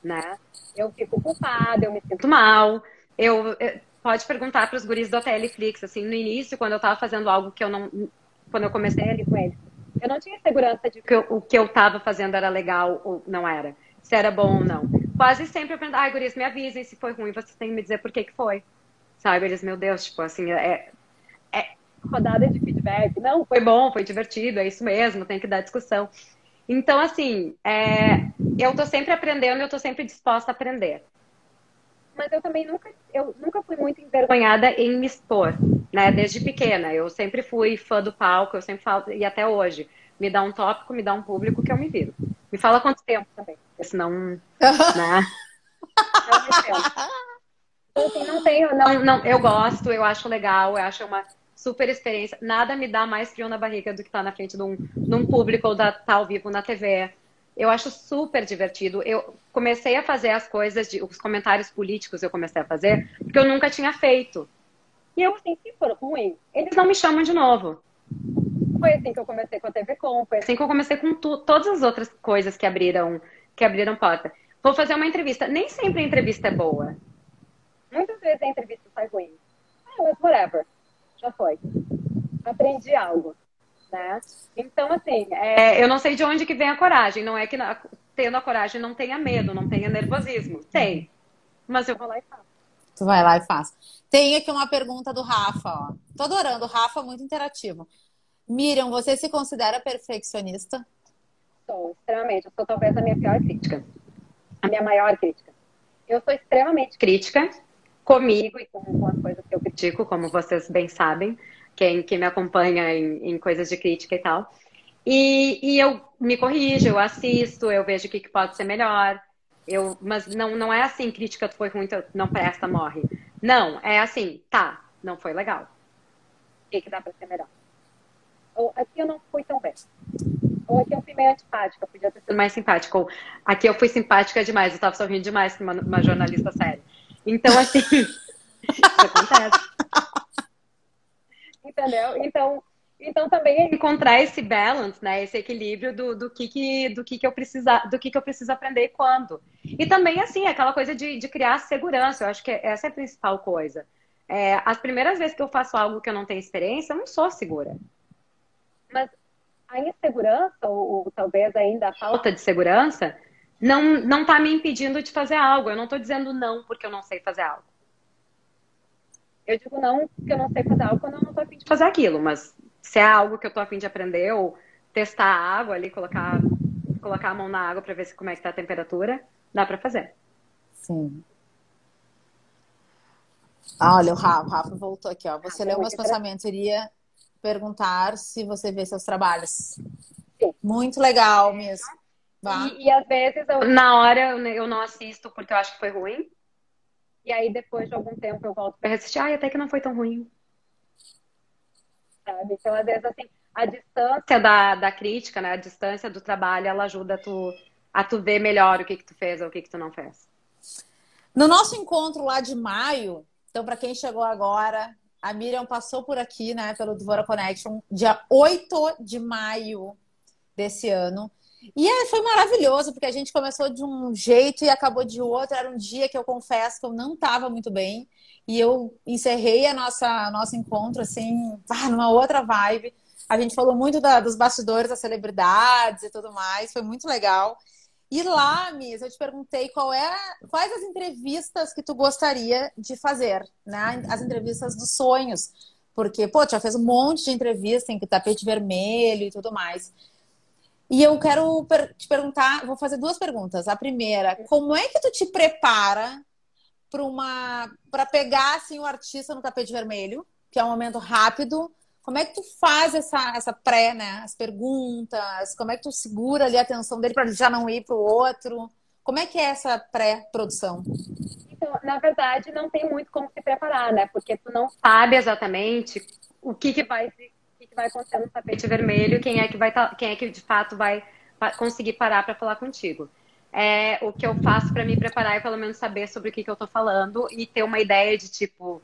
né? Eu fico culpada, eu me sinto mal. Eu, eu pode perguntar para os guris do Flix, assim, no início, quando eu estava fazendo algo que eu não, quando eu comecei ali com eles eu não tinha segurança de que eu, o que eu estava fazendo era legal ou não era. Se era bom ou não. Quase sempre eu pergunto, ai, gurias, me avisem se foi ruim, vocês têm que me dizer por que que foi. Sabe? Eles, meu Deus, tipo, assim, é, é rodada de feedback. Não, foi bom, foi divertido, é isso mesmo, tem que dar discussão. Então, assim, é, eu tô sempre aprendendo, eu tô sempre disposta a aprender. Mas eu também nunca, eu nunca fui muito envergonhada em me expor, né? Desde pequena, eu sempre fui fã do palco, eu sempre falo e até hoje, me dá um tópico, me dá um público que eu me viro. Me fala quanto tempo também, porque senão, né? Então, assim, não tenho, não, não, eu gosto, eu acho legal, eu acho uma super experiência. Nada me dá mais frio na barriga do que estar tá na frente de um, de um público ou estar tá ao vivo na TV. Eu acho super divertido. Eu comecei a fazer as coisas, de, os comentários políticos eu comecei a fazer, porque eu nunca tinha feito. E eu, assim, se for ruim, eles não me chamam de novo. Foi assim que eu comecei com a TV Com, foi assim que eu comecei com tu, todas as outras coisas que abriram, que abriram porta. Vou fazer uma entrevista. Nem sempre a entrevista é boa. Muitas vezes a entrevista sai ruim. Ah, mas whatever. Já foi. Aprendi algo. Né? Então, assim, é, eu não sei de onde que vem a coragem. Não é que na, tendo a coragem não tenha medo, não tenha nervosismo. Tem. Mas eu vou lá e faço. Tu vai lá e faz. Tem aqui uma pergunta do Rafa, ó. Tô adorando, o Rafa é muito interativo. Miriam, você se considera perfeccionista? Sou, extremamente. Eu sou talvez a minha pior crítica. A minha maior crítica. Eu sou extremamente crítica comigo e com, as coisas que eu critico, como vocês bem sabem quem, quem me acompanha em, em coisas de crítica e tal. E, e, eu me corrijo, eu assisto, eu vejo o que, que pode ser melhor. Eu, mas não, não é assim, crítica foi ruim, não presta, morre. Não, é assim, tá, não foi legal. O que, que dá pra ser melhor? Ou aqui eu não fui tão bem. Ou aqui eu fui meio antipática, podia ter sido mais simpática. Ou aqui eu fui simpática demais, eu tava sorrindo demais com uma, uma jornalista séria. Então, assim, isso acontece. Entendeu? Então, então também é encontrar esse balance, né? Esse equilíbrio do, do que, que do que, que eu precisar, do que, que eu preciso aprender e quando. E também assim, aquela coisa de, de criar segurança. Eu acho que essa é a principal coisa. É, as primeiras vezes que eu faço algo que eu não tenho experiência, eu não sou segura. Mas a insegurança, ou, ou talvez ainda a falta de segurança, não não está me impedindo de fazer algo. Eu não estou dizendo não porque eu não sei fazer algo. Eu digo não porque eu não sei fazer algo quando eu não tô afim de fazer aquilo, mas se é algo que eu tô afim de aprender ou testar a água ali, colocar, colocar a mão na água para ver se, como é que tá a temperatura, dá para fazer. Sim. Ah, olha, o Rafa, o Rafa voltou aqui, ó. Você ah, leu meus pensamentos, iria perguntar se você vê seus trabalhos. Sim. Muito legal mesmo. E, e, às vezes, eu, na hora, eu não assisto porque eu acho que foi ruim. E aí, depois de algum tempo, eu volto para assistir. Ai, até que não foi tão ruim. Sabe? Então, às vezes, assim, a distância da, da crítica, né? A distância do trabalho, ela ajuda a tu, a tu ver melhor o que, que tu fez ou o que, que tu não fez. No nosso encontro lá de maio, então, para quem chegou agora, a Miriam passou por aqui, né, pelo Dvora Connection, dia 8 de maio desse ano. E é, foi maravilhoso, porque a gente começou de um jeito e acabou de outro. Era um dia que eu confesso que eu não estava muito bem. E eu encerrei a nossa nosso encontro, assim, ah, numa outra vibe. A gente falou muito da, dos bastidores das celebridades e tudo mais. Foi muito legal. E lá, Miss, eu te perguntei qual é, quais as entrevistas que tu gostaria de fazer, né? As entrevistas dos sonhos. Porque, pô, tu já fez um monte de entrevista em tapete vermelho e tudo mais. E eu quero te perguntar, vou fazer duas perguntas. A primeira, como é que tu te prepara para uma para pegar assim o artista no tapete vermelho, que é um momento rápido? Como é que tu faz essa essa pré, né? As perguntas, como é que tu segura ali a atenção dele para ele já não ir para o outro? Como é que é essa pré-produção? Então, na verdade, não tem muito como se preparar, né? Porque tu não sabe exatamente o que, que vai se vai acontecer no tapete vermelho, quem é que vai tá, quem é que de fato vai conseguir parar para falar contigo. É, o que eu faço para me preparar é pelo menos saber sobre o que, que eu estou falando e ter uma ideia de tipo,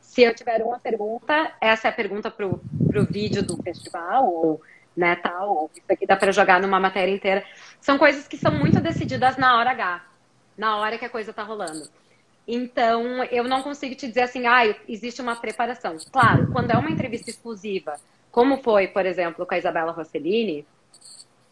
se eu tiver uma pergunta, essa é a pergunta pro, pro vídeo do festival, ou né, tal, ou isso aqui dá para jogar numa matéria inteira. São coisas que são muito decididas na hora H, na hora que a coisa está rolando. Então, eu não consigo te dizer assim, ah, existe uma preparação. Claro, quando é uma entrevista exclusiva, como foi, por exemplo, com a Isabela Rossellini,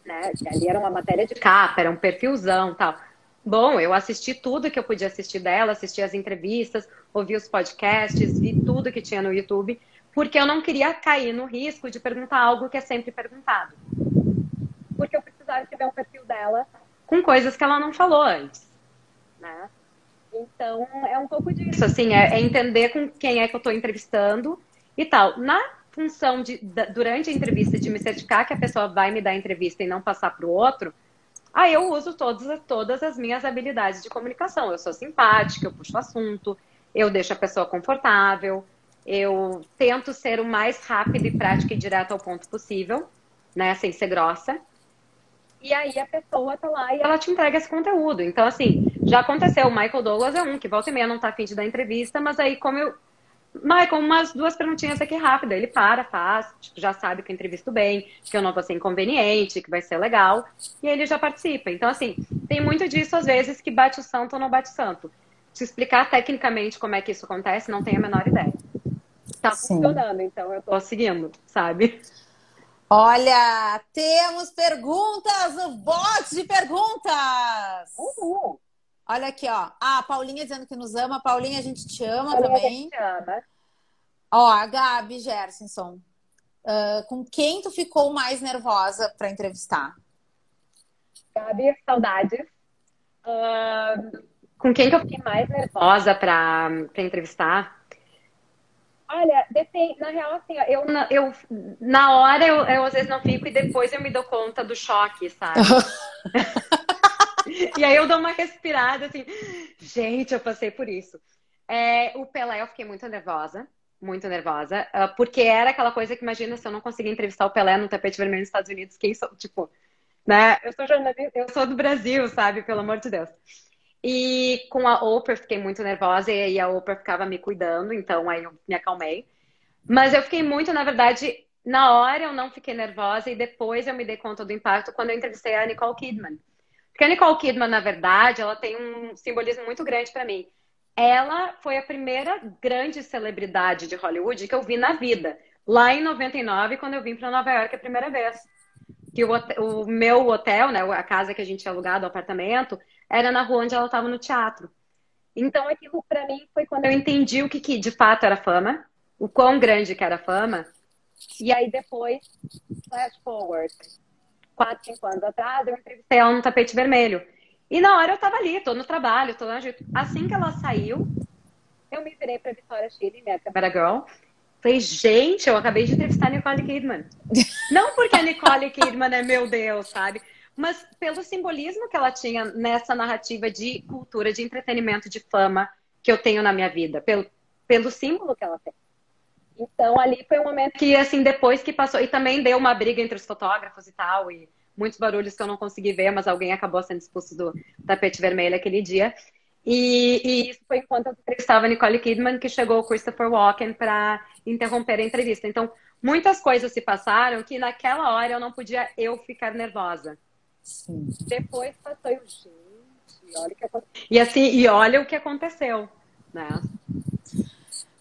né? Ali era uma matéria de capa, era um perfilzão tal. Bom, eu assisti tudo que eu podia assistir dela, assisti as entrevistas, ouvi os podcasts, vi tudo que tinha no YouTube, porque eu não queria cair no risco de perguntar algo que é sempre perguntado. Porque eu precisava ver um perfil dela com coisas que ela não falou antes, né? Então, é um pouco disso, assim, é, é entender com quem é que eu estou entrevistando e tal. Na função de, da, durante a entrevista, de me certificar que a pessoa vai me dar a entrevista e não passar para o outro, aí eu uso todas, todas as minhas habilidades de comunicação. Eu sou simpática, eu puxo assunto, eu deixo a pessoa confortável, eu tento ser o mais rápido e prático e direto ao ponto possível, né, sem ser grossa. E aí a pessoa tá lá e ela te entrega esse conteúdo. Então, assim, já aconteceu, o Michael Douglas é um, que volta e meia não tá afim de dar entrevista, mas aí como eu... Michael, umas duas perguntinhas aqui rápidas. Ele para, faz, tipo, já sabe que eu entrevisto bem, que eu não vou ser inconveniente, que vai ser legal. E aí ele já participa. Então, assim, tem muito disso, às vezes, que bate o santo ou não bate o santo. Se explicar tecnicamente como é que isso acontece, não tenho a menor ideia. Tá Sim. funcionando, então eu tô seguindo, sabe? Olha, temos perguntas, o bot de perguntas. Uhul. Olha aqui, ó. Ah, a Paulinha dizendo que nos ama. Paulinha, a gente te ama Paulinha, também. A gente ama. Ó, a Gabi Gersonson. Uh, com quem tu ficou mais nervosa para entrevistar? Gabi, saudades. Uh, com quem que eu fiquei mais nervosa para entrevistar? Olha, depende, na real, assim, eu, eu na hora eu, eu às vezes não fico e depois eu me dou conta do choque, sabe? e aí eu dou uma respirada, assim, gente, eu passei por isso. É, o Pelé eu fiquei muito nervosa, muito nervosa, uh, porque era aquela coisa que, imagina, se eu não conseguir entrevistar o Pelé no tapete vermelho nos Estados Unidos, quem sou, tipo, né? Eu sou jornalista, eu sou do Brasil, sabe? Pelo amor de Deus. E com a Oprah fiquei muito nervosa e aí a Oprah ficava me cuidando, então aí eu me acalmei. Mas eu fiquei muito, na verdade, na hora eu não fiquei nervosa e depois eu me dei conta do impacto quando eu entrevistei a Nicole Kidman. Porque a Nicole Kidman, na verdade, ela tem um simbolismo muito grande para mim. Ela foi a primeira grande celebridade de Hollywood que eu vi na vida. Lá em 99, quando eu vim para Nova York a primeira vez. Que o, o meu hotel, né, a casa que a gente tinha alugado, o apartamento, era na rua onde ela estava no teatro. Então aquilo para mim foi quando eu entendi o que, que de fato era fama, o quão grande que era a fama. E aí depois, flash forward, quatro, cinco anos atrás, eu entrevistei ela no tapete vermelho. E na hora eu tava ali, tô no trabalho, tô no Assim que ela saiu, eu me virei pra Vitória Chile, minha camera girl. Falei, gente, eu acabei de entrevistar a Nicole Kidman. Não porque a Nicole Kidman é meu Deus, sabe? mas pelo simbolismo que ela tinha nessa narrativa de cultura, de entretenimento, de fama que eu tenho na minha vida, pelo, pelo símbolo que ela tem. Então ali foi um momento que assim depois que passou e também deu uma briga entre os fotógrafos e tal e muitos barulhos que eu não consegui ver, mas alguém acabou sendo expulso do tapete vermelho aquele dia. E, e isso foi enquanto eu entrevistava a Nicole Kidman que chegou o Christopher Walken para interromper a entrevista. Então muitas coisas se passaram que naquela hora eu não podia eu ficar nervosa. Sim. Depois passou o gente, olha o que aconteceu. E assim, e olha o que aconteceu, né?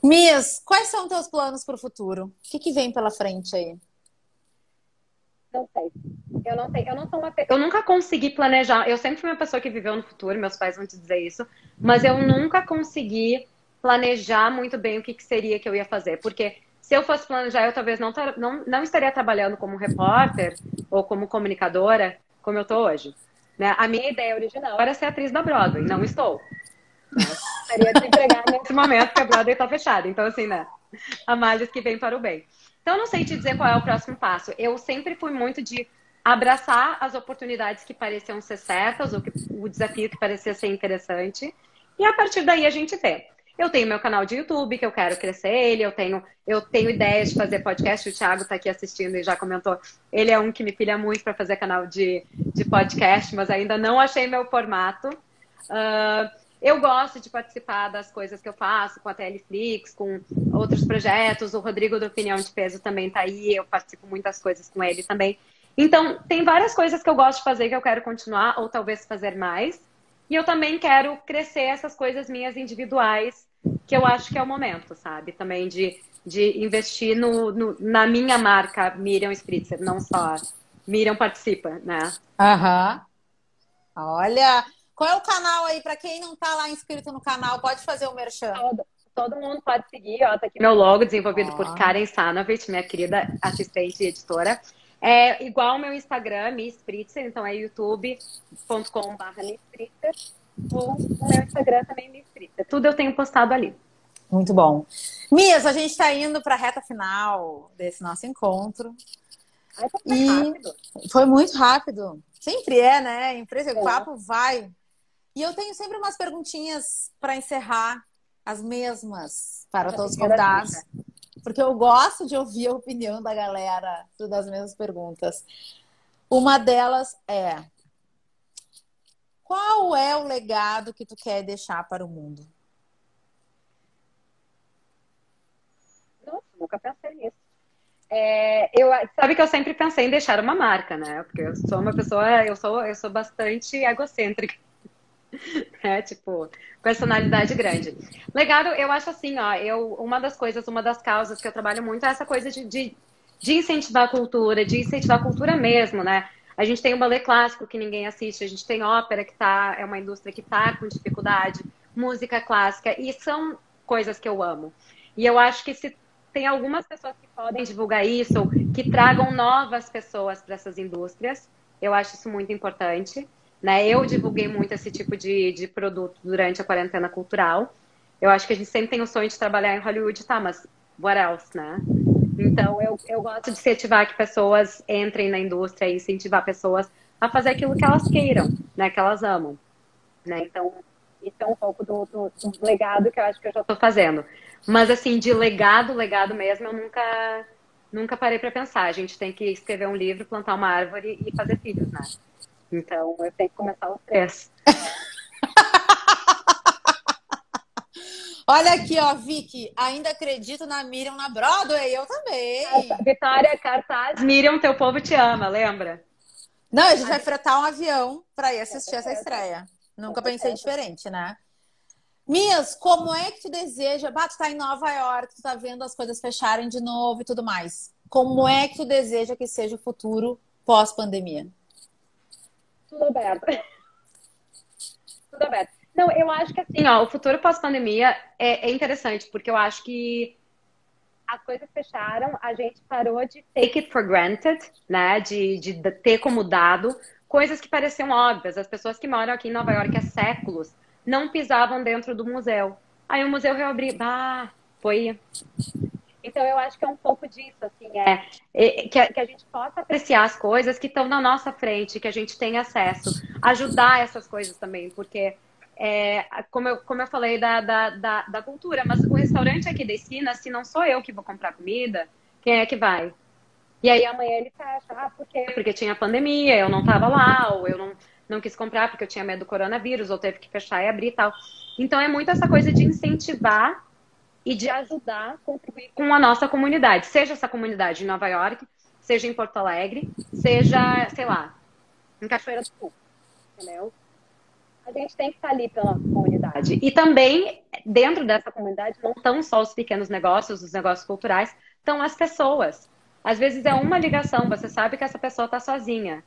Mias, quais são teus planos para o futuro? O que, que vem pela frente aí? Não sei. Eu não sei. Eu não sou uma Eu nunca consegui planejar. Eu sempre fui uma pessoa que viveu no futuro, meus pais vão te dizer isso, mas eu nunca consegui planejar muito bem o que, que seria que eu ia fazer. Porque se eu fosse planejar, eu talvez não, não, não estaria trabalhando como repórter ou como comunicadora como eu tô hoje. Né? A minha ideia original era ser atriz da Broadway, não estou. Estaria de empregar nesse momento que a Broadway está fechada. Então, assim, né? A males que vem para o bem. Então, não sei te dizer qual é o próximo passo. Eu sempre fui muito de abraçar as oportunidades que pareciam ser certas, ou que, o desafio que parecia ser interessante, e a partir daí a gente vê. Eu tenho meu canal de YouTube, que eu quero crescer ele, eu tenho, eu tenho ideias de fazer podcast, o Thiago está aqui assistindo e já comentou. Ele é um que me pilha muito para fazer canal de, de podcast, mas ainda não achei meu formato. Uh, eu gosto de participar das coisas que eu faço com a Teleflix, com outros projetos. O Rodrigo do Opinião de Peso também está aí, eu participo muitas coisas com ele também. Então, tem várias coisas que eu gosto de fazer que eu quero continuar, ou talvez fazer mais. E eu também quero crescer essas coisas minhas individuais que eu acho que é o momento, sabe? Também de, de investir no, no na minha marca Miriam Spritzer, não só Miriam participa, né? Aham. Olha, qual é o canal aí? Para quem não tá lá inscrito no canal, pode fazer o merchan. Todo, todo mundo pode seguir, ó, tá aqui meu logo desenvolvido oh. por Karen Sanovich, minha querida assistente e editora. É igual o meu Instagram, Miss Spritzer, então é youtube.com.br Spritzer. Ou o meu Instagram também, Miss Spritzer. Tudo eu tenho postado ali. Muito bom. Mias, a gente está indo para a reta final desse nosso encontro. Ai, foi e rápido. foi muito rápido. Sempre é, né? Empresa, é. o papo vai. E eu tenho sempre umas perguntinhas para encerrar, as mesmas para todos os convidados. Porque eu gosto de ouvir a opinião da galera das mesmas perguntas. Uma delas é: qual é o legado que tu quer deixar para o mundo? Nossa, nunca pensei nisso. É, eu, sabe que eu sempre pensei em deixar uma marca, né? Porque eu sou uma pessoa, eu sou, eu sou bastante egocêntrica. É, tipo, personalidade grande. Legado, eu acho assim, ó, eu, uma das coisas, uma das causas que eu trabalho muito é essa coisa de, de, de incentivar a cultura, de incentivar a cultura mesmo, né? A gente tem o ballet clássico que ninguém assiste, a gente tem ópera que tá, é uma indústria que tá com dificuldade, música clássica, e são coisas que eu amo. E eu acho que se tem algumas pessoas que podem divulgar isso, que tragam novas pessoas para essas indústrias, eu acho isso muito importante. Né? Eu divulguei muito esse tipo de, de produto durante a quarentena cultural. Eu acho que a gente sempre tem o sonho de trabalhar em Hollywood, tá, mas what else, né? Então, eu, eu gosto de incentivar que pessoas entrem na indústria e incentivar pessoas a fazer aquilo que elas queiram, né? Que elas amam, né? Então, isso é um pouco do, do, do legado que eu acho que eu já estou fazendo. Mas, assim, de legado, legado mesmo, eu nunca, nunca parei para pensar. A gente tem que escrever um livro, plantar uma árvore e fazer filhos, né? Então, eu tenho que começar os três. Olha aqui, ó, Vicky, ainda acredito na Miriam na Broadway, eu também. Vitória, cartaz. Miriam, teu povo te ama, lembra? Não, a gente vai fretar um avião para ir assistir essa estreia. Nunca pensei diferente, né? Mias, como é que tu deseja? Bah, tu tá em Nova York, tu tá vendo as coisas fecharem de novo e tudo mais. Como é que tu deseja que seja o futuro pós-pandemia? Tudo aberto. tudo aberto. Não, eu acho que assim, ó, o futuro pós-pandemia é, é, interessante, porque eu acho que as coisas fecharam, a gente parou de take it for granted, né? De, de, ter como dado coisas que pareciam óbvias. As pessoas que moram aqui em Nova York há séculos não pisavam dentro do museu. Aí o museu reabriu. Ah, foi então, eu acho que é um pouco disso, assim, é, é que, a, que, a, gente possa apreciar as coisas que estão na nossa frente, que a gente tem acesso, ajudar essas coisas também, porque, é, como, eu, como eu falei da, da, da, da, cultura, mas o restaurante aqui da esquina, se não sou eu que vou comprar comida, quem é que vai? E aí amanhã ele fecha, ah, por quê? Porque tinha pandemia, eu não estava lá, ou eu não, não quis comprar porque eu tinha medo do coronavírus, ou teve que fechar e abrir e tal. Então, é muito essa coisa de incentivar e de ajudar a contribuir com a nossa comunidade, seja essa comunidade em Nova York, seja em Porto Alegre, seja, sei lá, em Cachoeira do Sul, entendeu? A gente tem que estar ali pela comunidade. E também, dentro dessa comunidade, não estão só os pequenos negócios, os negócios culturais, estão as pessoas. Às vezes é uma ligação, você sabe que essa pessoa está sozinha.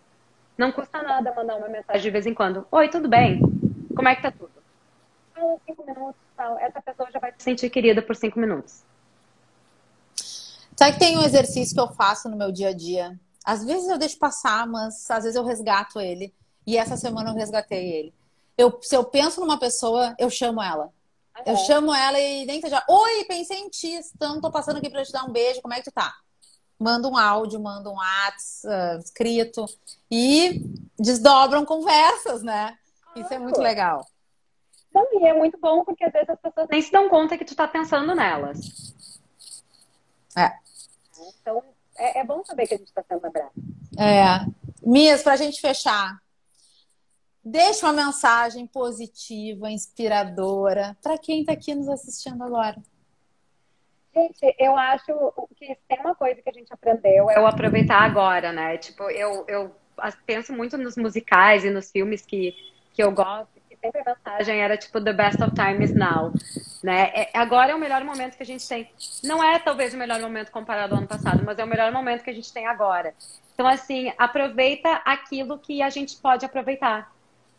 Não custa nada mandar uma mensagem de vez em quando. Oi, tudo bem? Como é que tá tudo? Fala cinco minutos, tal. Essa pessoa já vai se sentir querida por cinco minutos. Sabe que tem um exercício que eu faço no meu dia a dia? Às vezes eu deixo passar, mas às vezes eu resgato ele. E essa semana eu resgatei ele. Eu, se eu penso numa pessoa, eu chamo ela. Uhum. Eu chamo ela e nem seja, oi, pensei em ti, então tô passando aqui para te dar um beijo, como é que tu tá? Manda um áudio, manda um WhatsApp uh, escrito e desdobram conversas, né? Isso é muito legal. Então, e é muito bom porque às vezes as pessoas nem se dão conta que tu tá pensando nelas. É. Então, é, é bom saber que a gente está sendo lembrado. É. Mias, para a gente fechar, deixa uma mensagem positiva, inspiradora, para quem está aqui nos assistindo agora. Gente, eu acho que tem uma coisa que a gente aprendeu é o aproveitar agora, né? Tipo, eu, eu penso muito nos musicais e nos filmes que, que eu gosto sempre a mensagem era tipo the best of time is now, né? É, agora é o melhor momento que a gente tem. Não é talvez o melhor momento comparado ao ano passado, mas é o melhor momento que a gente tem agora. Então assim, aproveita aquilo que a gente pode aproveitar.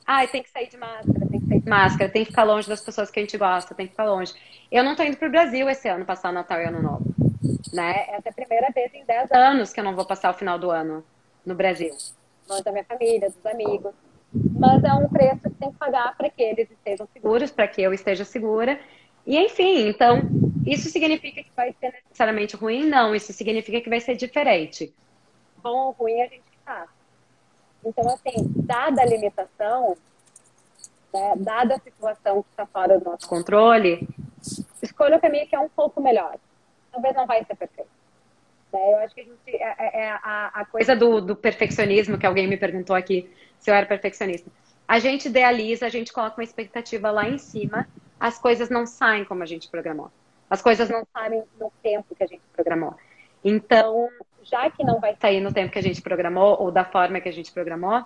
Ah, tem que sair de máscara, tem que sair de máscara, tem que ficar longe das pessoas que a gente gosta, tem que ficar longe. Eu não tô indo pro Brasil esse ano passar Natal e Ano Novo. né? Essa é a primeira vez em 10 anos que eu não vou passar o final do ano no Brasil. Longe da minha família, dos amigos. Mas é um preço que tem que pagar para que eles estejam seguros, para que eu esteja segura. E enfim, então, isso significa que vai ser necessariamente ruim? Não, isso significa que vai ser diferente. Bom ou ruim, a gente sabe. Então, assim, dada a limitação, né, dada a situação que está fora do nosso controle, escolha o caminho que é um pouco melhor. Talvez não vai ser perfeito. Né? Eu acho que a, gente, é, é, é a, a, coisa do, do perfeccionismo, que alguém me perguntou aqui se eu era perfeccionista. A gente idealiza, a gente coloca uma expectativa lá em cima, as coisas não saem como a gente programou. As coisas não saem no tempo que a gente programou. Então, já que não vai sair no tempo que a gente programou ou da forma que a gente programou,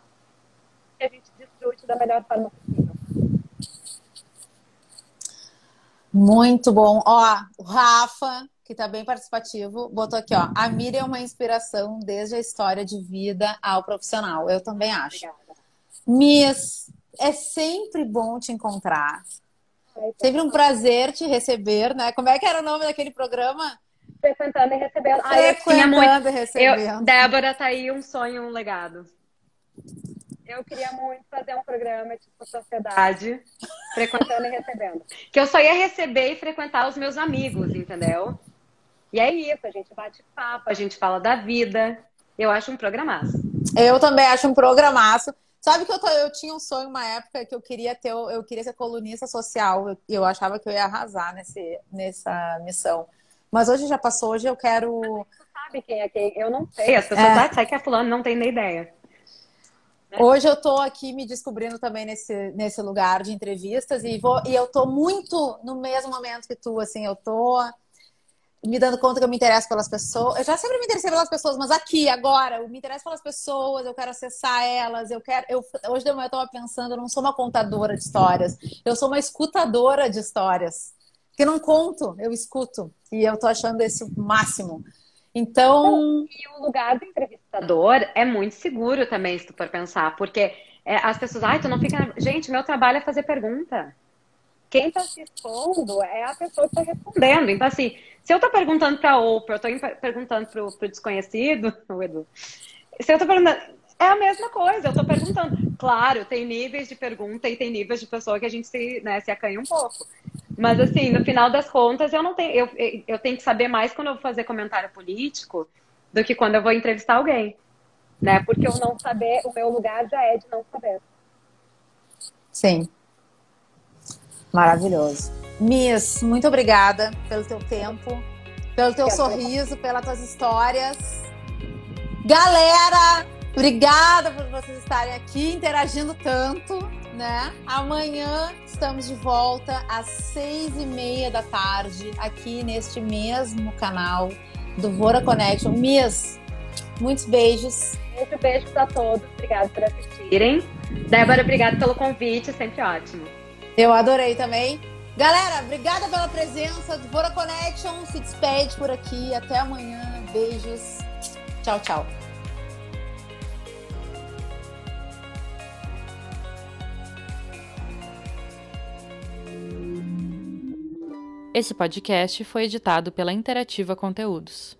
que a gente desfrute da melhor forma possível. Muito bom. Ó, o Rafa, que tá bem participativo, botou aqui, ó. A Miriam é uma inspiração desde a história de vida ao profissional. Eu também acho. Obrigada. Miss, é sempre bom te encontrar. Sempre um prazer te receber, né? Como é que era o nome daquele programa? frequentando e recebendo. Ah, tinha muito. recebendo. Eu, Débora, tá aí um sonho, um legado. Eu queria muito fazer um programa tipo sociedade, frequentando e recebendo. Que eu só ia receber e frequentar os meus amigos, entendeu? E é isso, a gente bate papo, a gente fala da vida. Eu acho um programaço. Eu também acho um programaço. Sabe que eu, tô, eu tinha um sonho uma época que eu queria ter, eu queria ser colunista social. Eu, eu achava que eu ia arrasar nesse, nessa missão. Mas hoje já passou, hoje eu quero. Você sabe quem é quem? Eu não sei. As pessoas é. ah, que é fulano, não tem nem ideia. Hoje eu tô aqui me descobrindo também nesse, nesse lugar de entrevistas e, vou, e eu tô muito no mesmo momento que tu, assim, eu tô me dando conta que eu me interesso pelas pessoas. Eu já sempre me interessei pelas pessoas, mas aqui, agora, eu me interesso pelas pessoas, eu quero acessar elas, eu quero. Eu, hoje de manhã eu tava pensando, eu não sou uma contadora de histórias, eu sou uma escutadora de histórias. Eu não conto, eu escuto. E eu tô achando esse o máximo. Então. E o lugar do entrevistador é muito seguro também, se tu for pensar, porque é, as pessoas, ai, tu não fica. Gente, meu trabalho é fazer pergunta. Quem está se expondo é a pessoa que está respondendo. Então, assim, se eu estou perguntando para a Oprah, eu estou perguntando para o desconhecido, o Edu, se eu estou perguntando, é a mesma coisa, eu estou perguntando. Claro, tem níveis de pergunta e tem níveis de pessoa que a gente se, né, se acanha um pouco. Mas, assim, no final das contas, eu não tenho. Eu, eu tenho que saber mais quando eu vou fazer comentário político do que quando eu vou entrevistar alguém. Né? Porque eu não saber, o meu lugar já é de não saber. Sim. Maravilhoso. Miss, muito obrigada pelo teu tempo, pelo teu sorriso, pelas tuas histórias. Galera, obrigada por vocês estarem aqui interagindo tanto né? Amanhã estamos de volta às seis e meia da tarde aqui neste mesmo canal do Vora Connection. Mias, muitos beijos. Muitos beijos a todos. Obrigada por assistirem. Débora, obrigada pelo convite. Sempre ótimo. Eu adorei também. Galera, obrigada pela presença do Vora Connection. Se despede por aqui. Até amanhã. Beijos. Tchau, tchau. Esse podcast foi editado pela Interativa Conteúdos.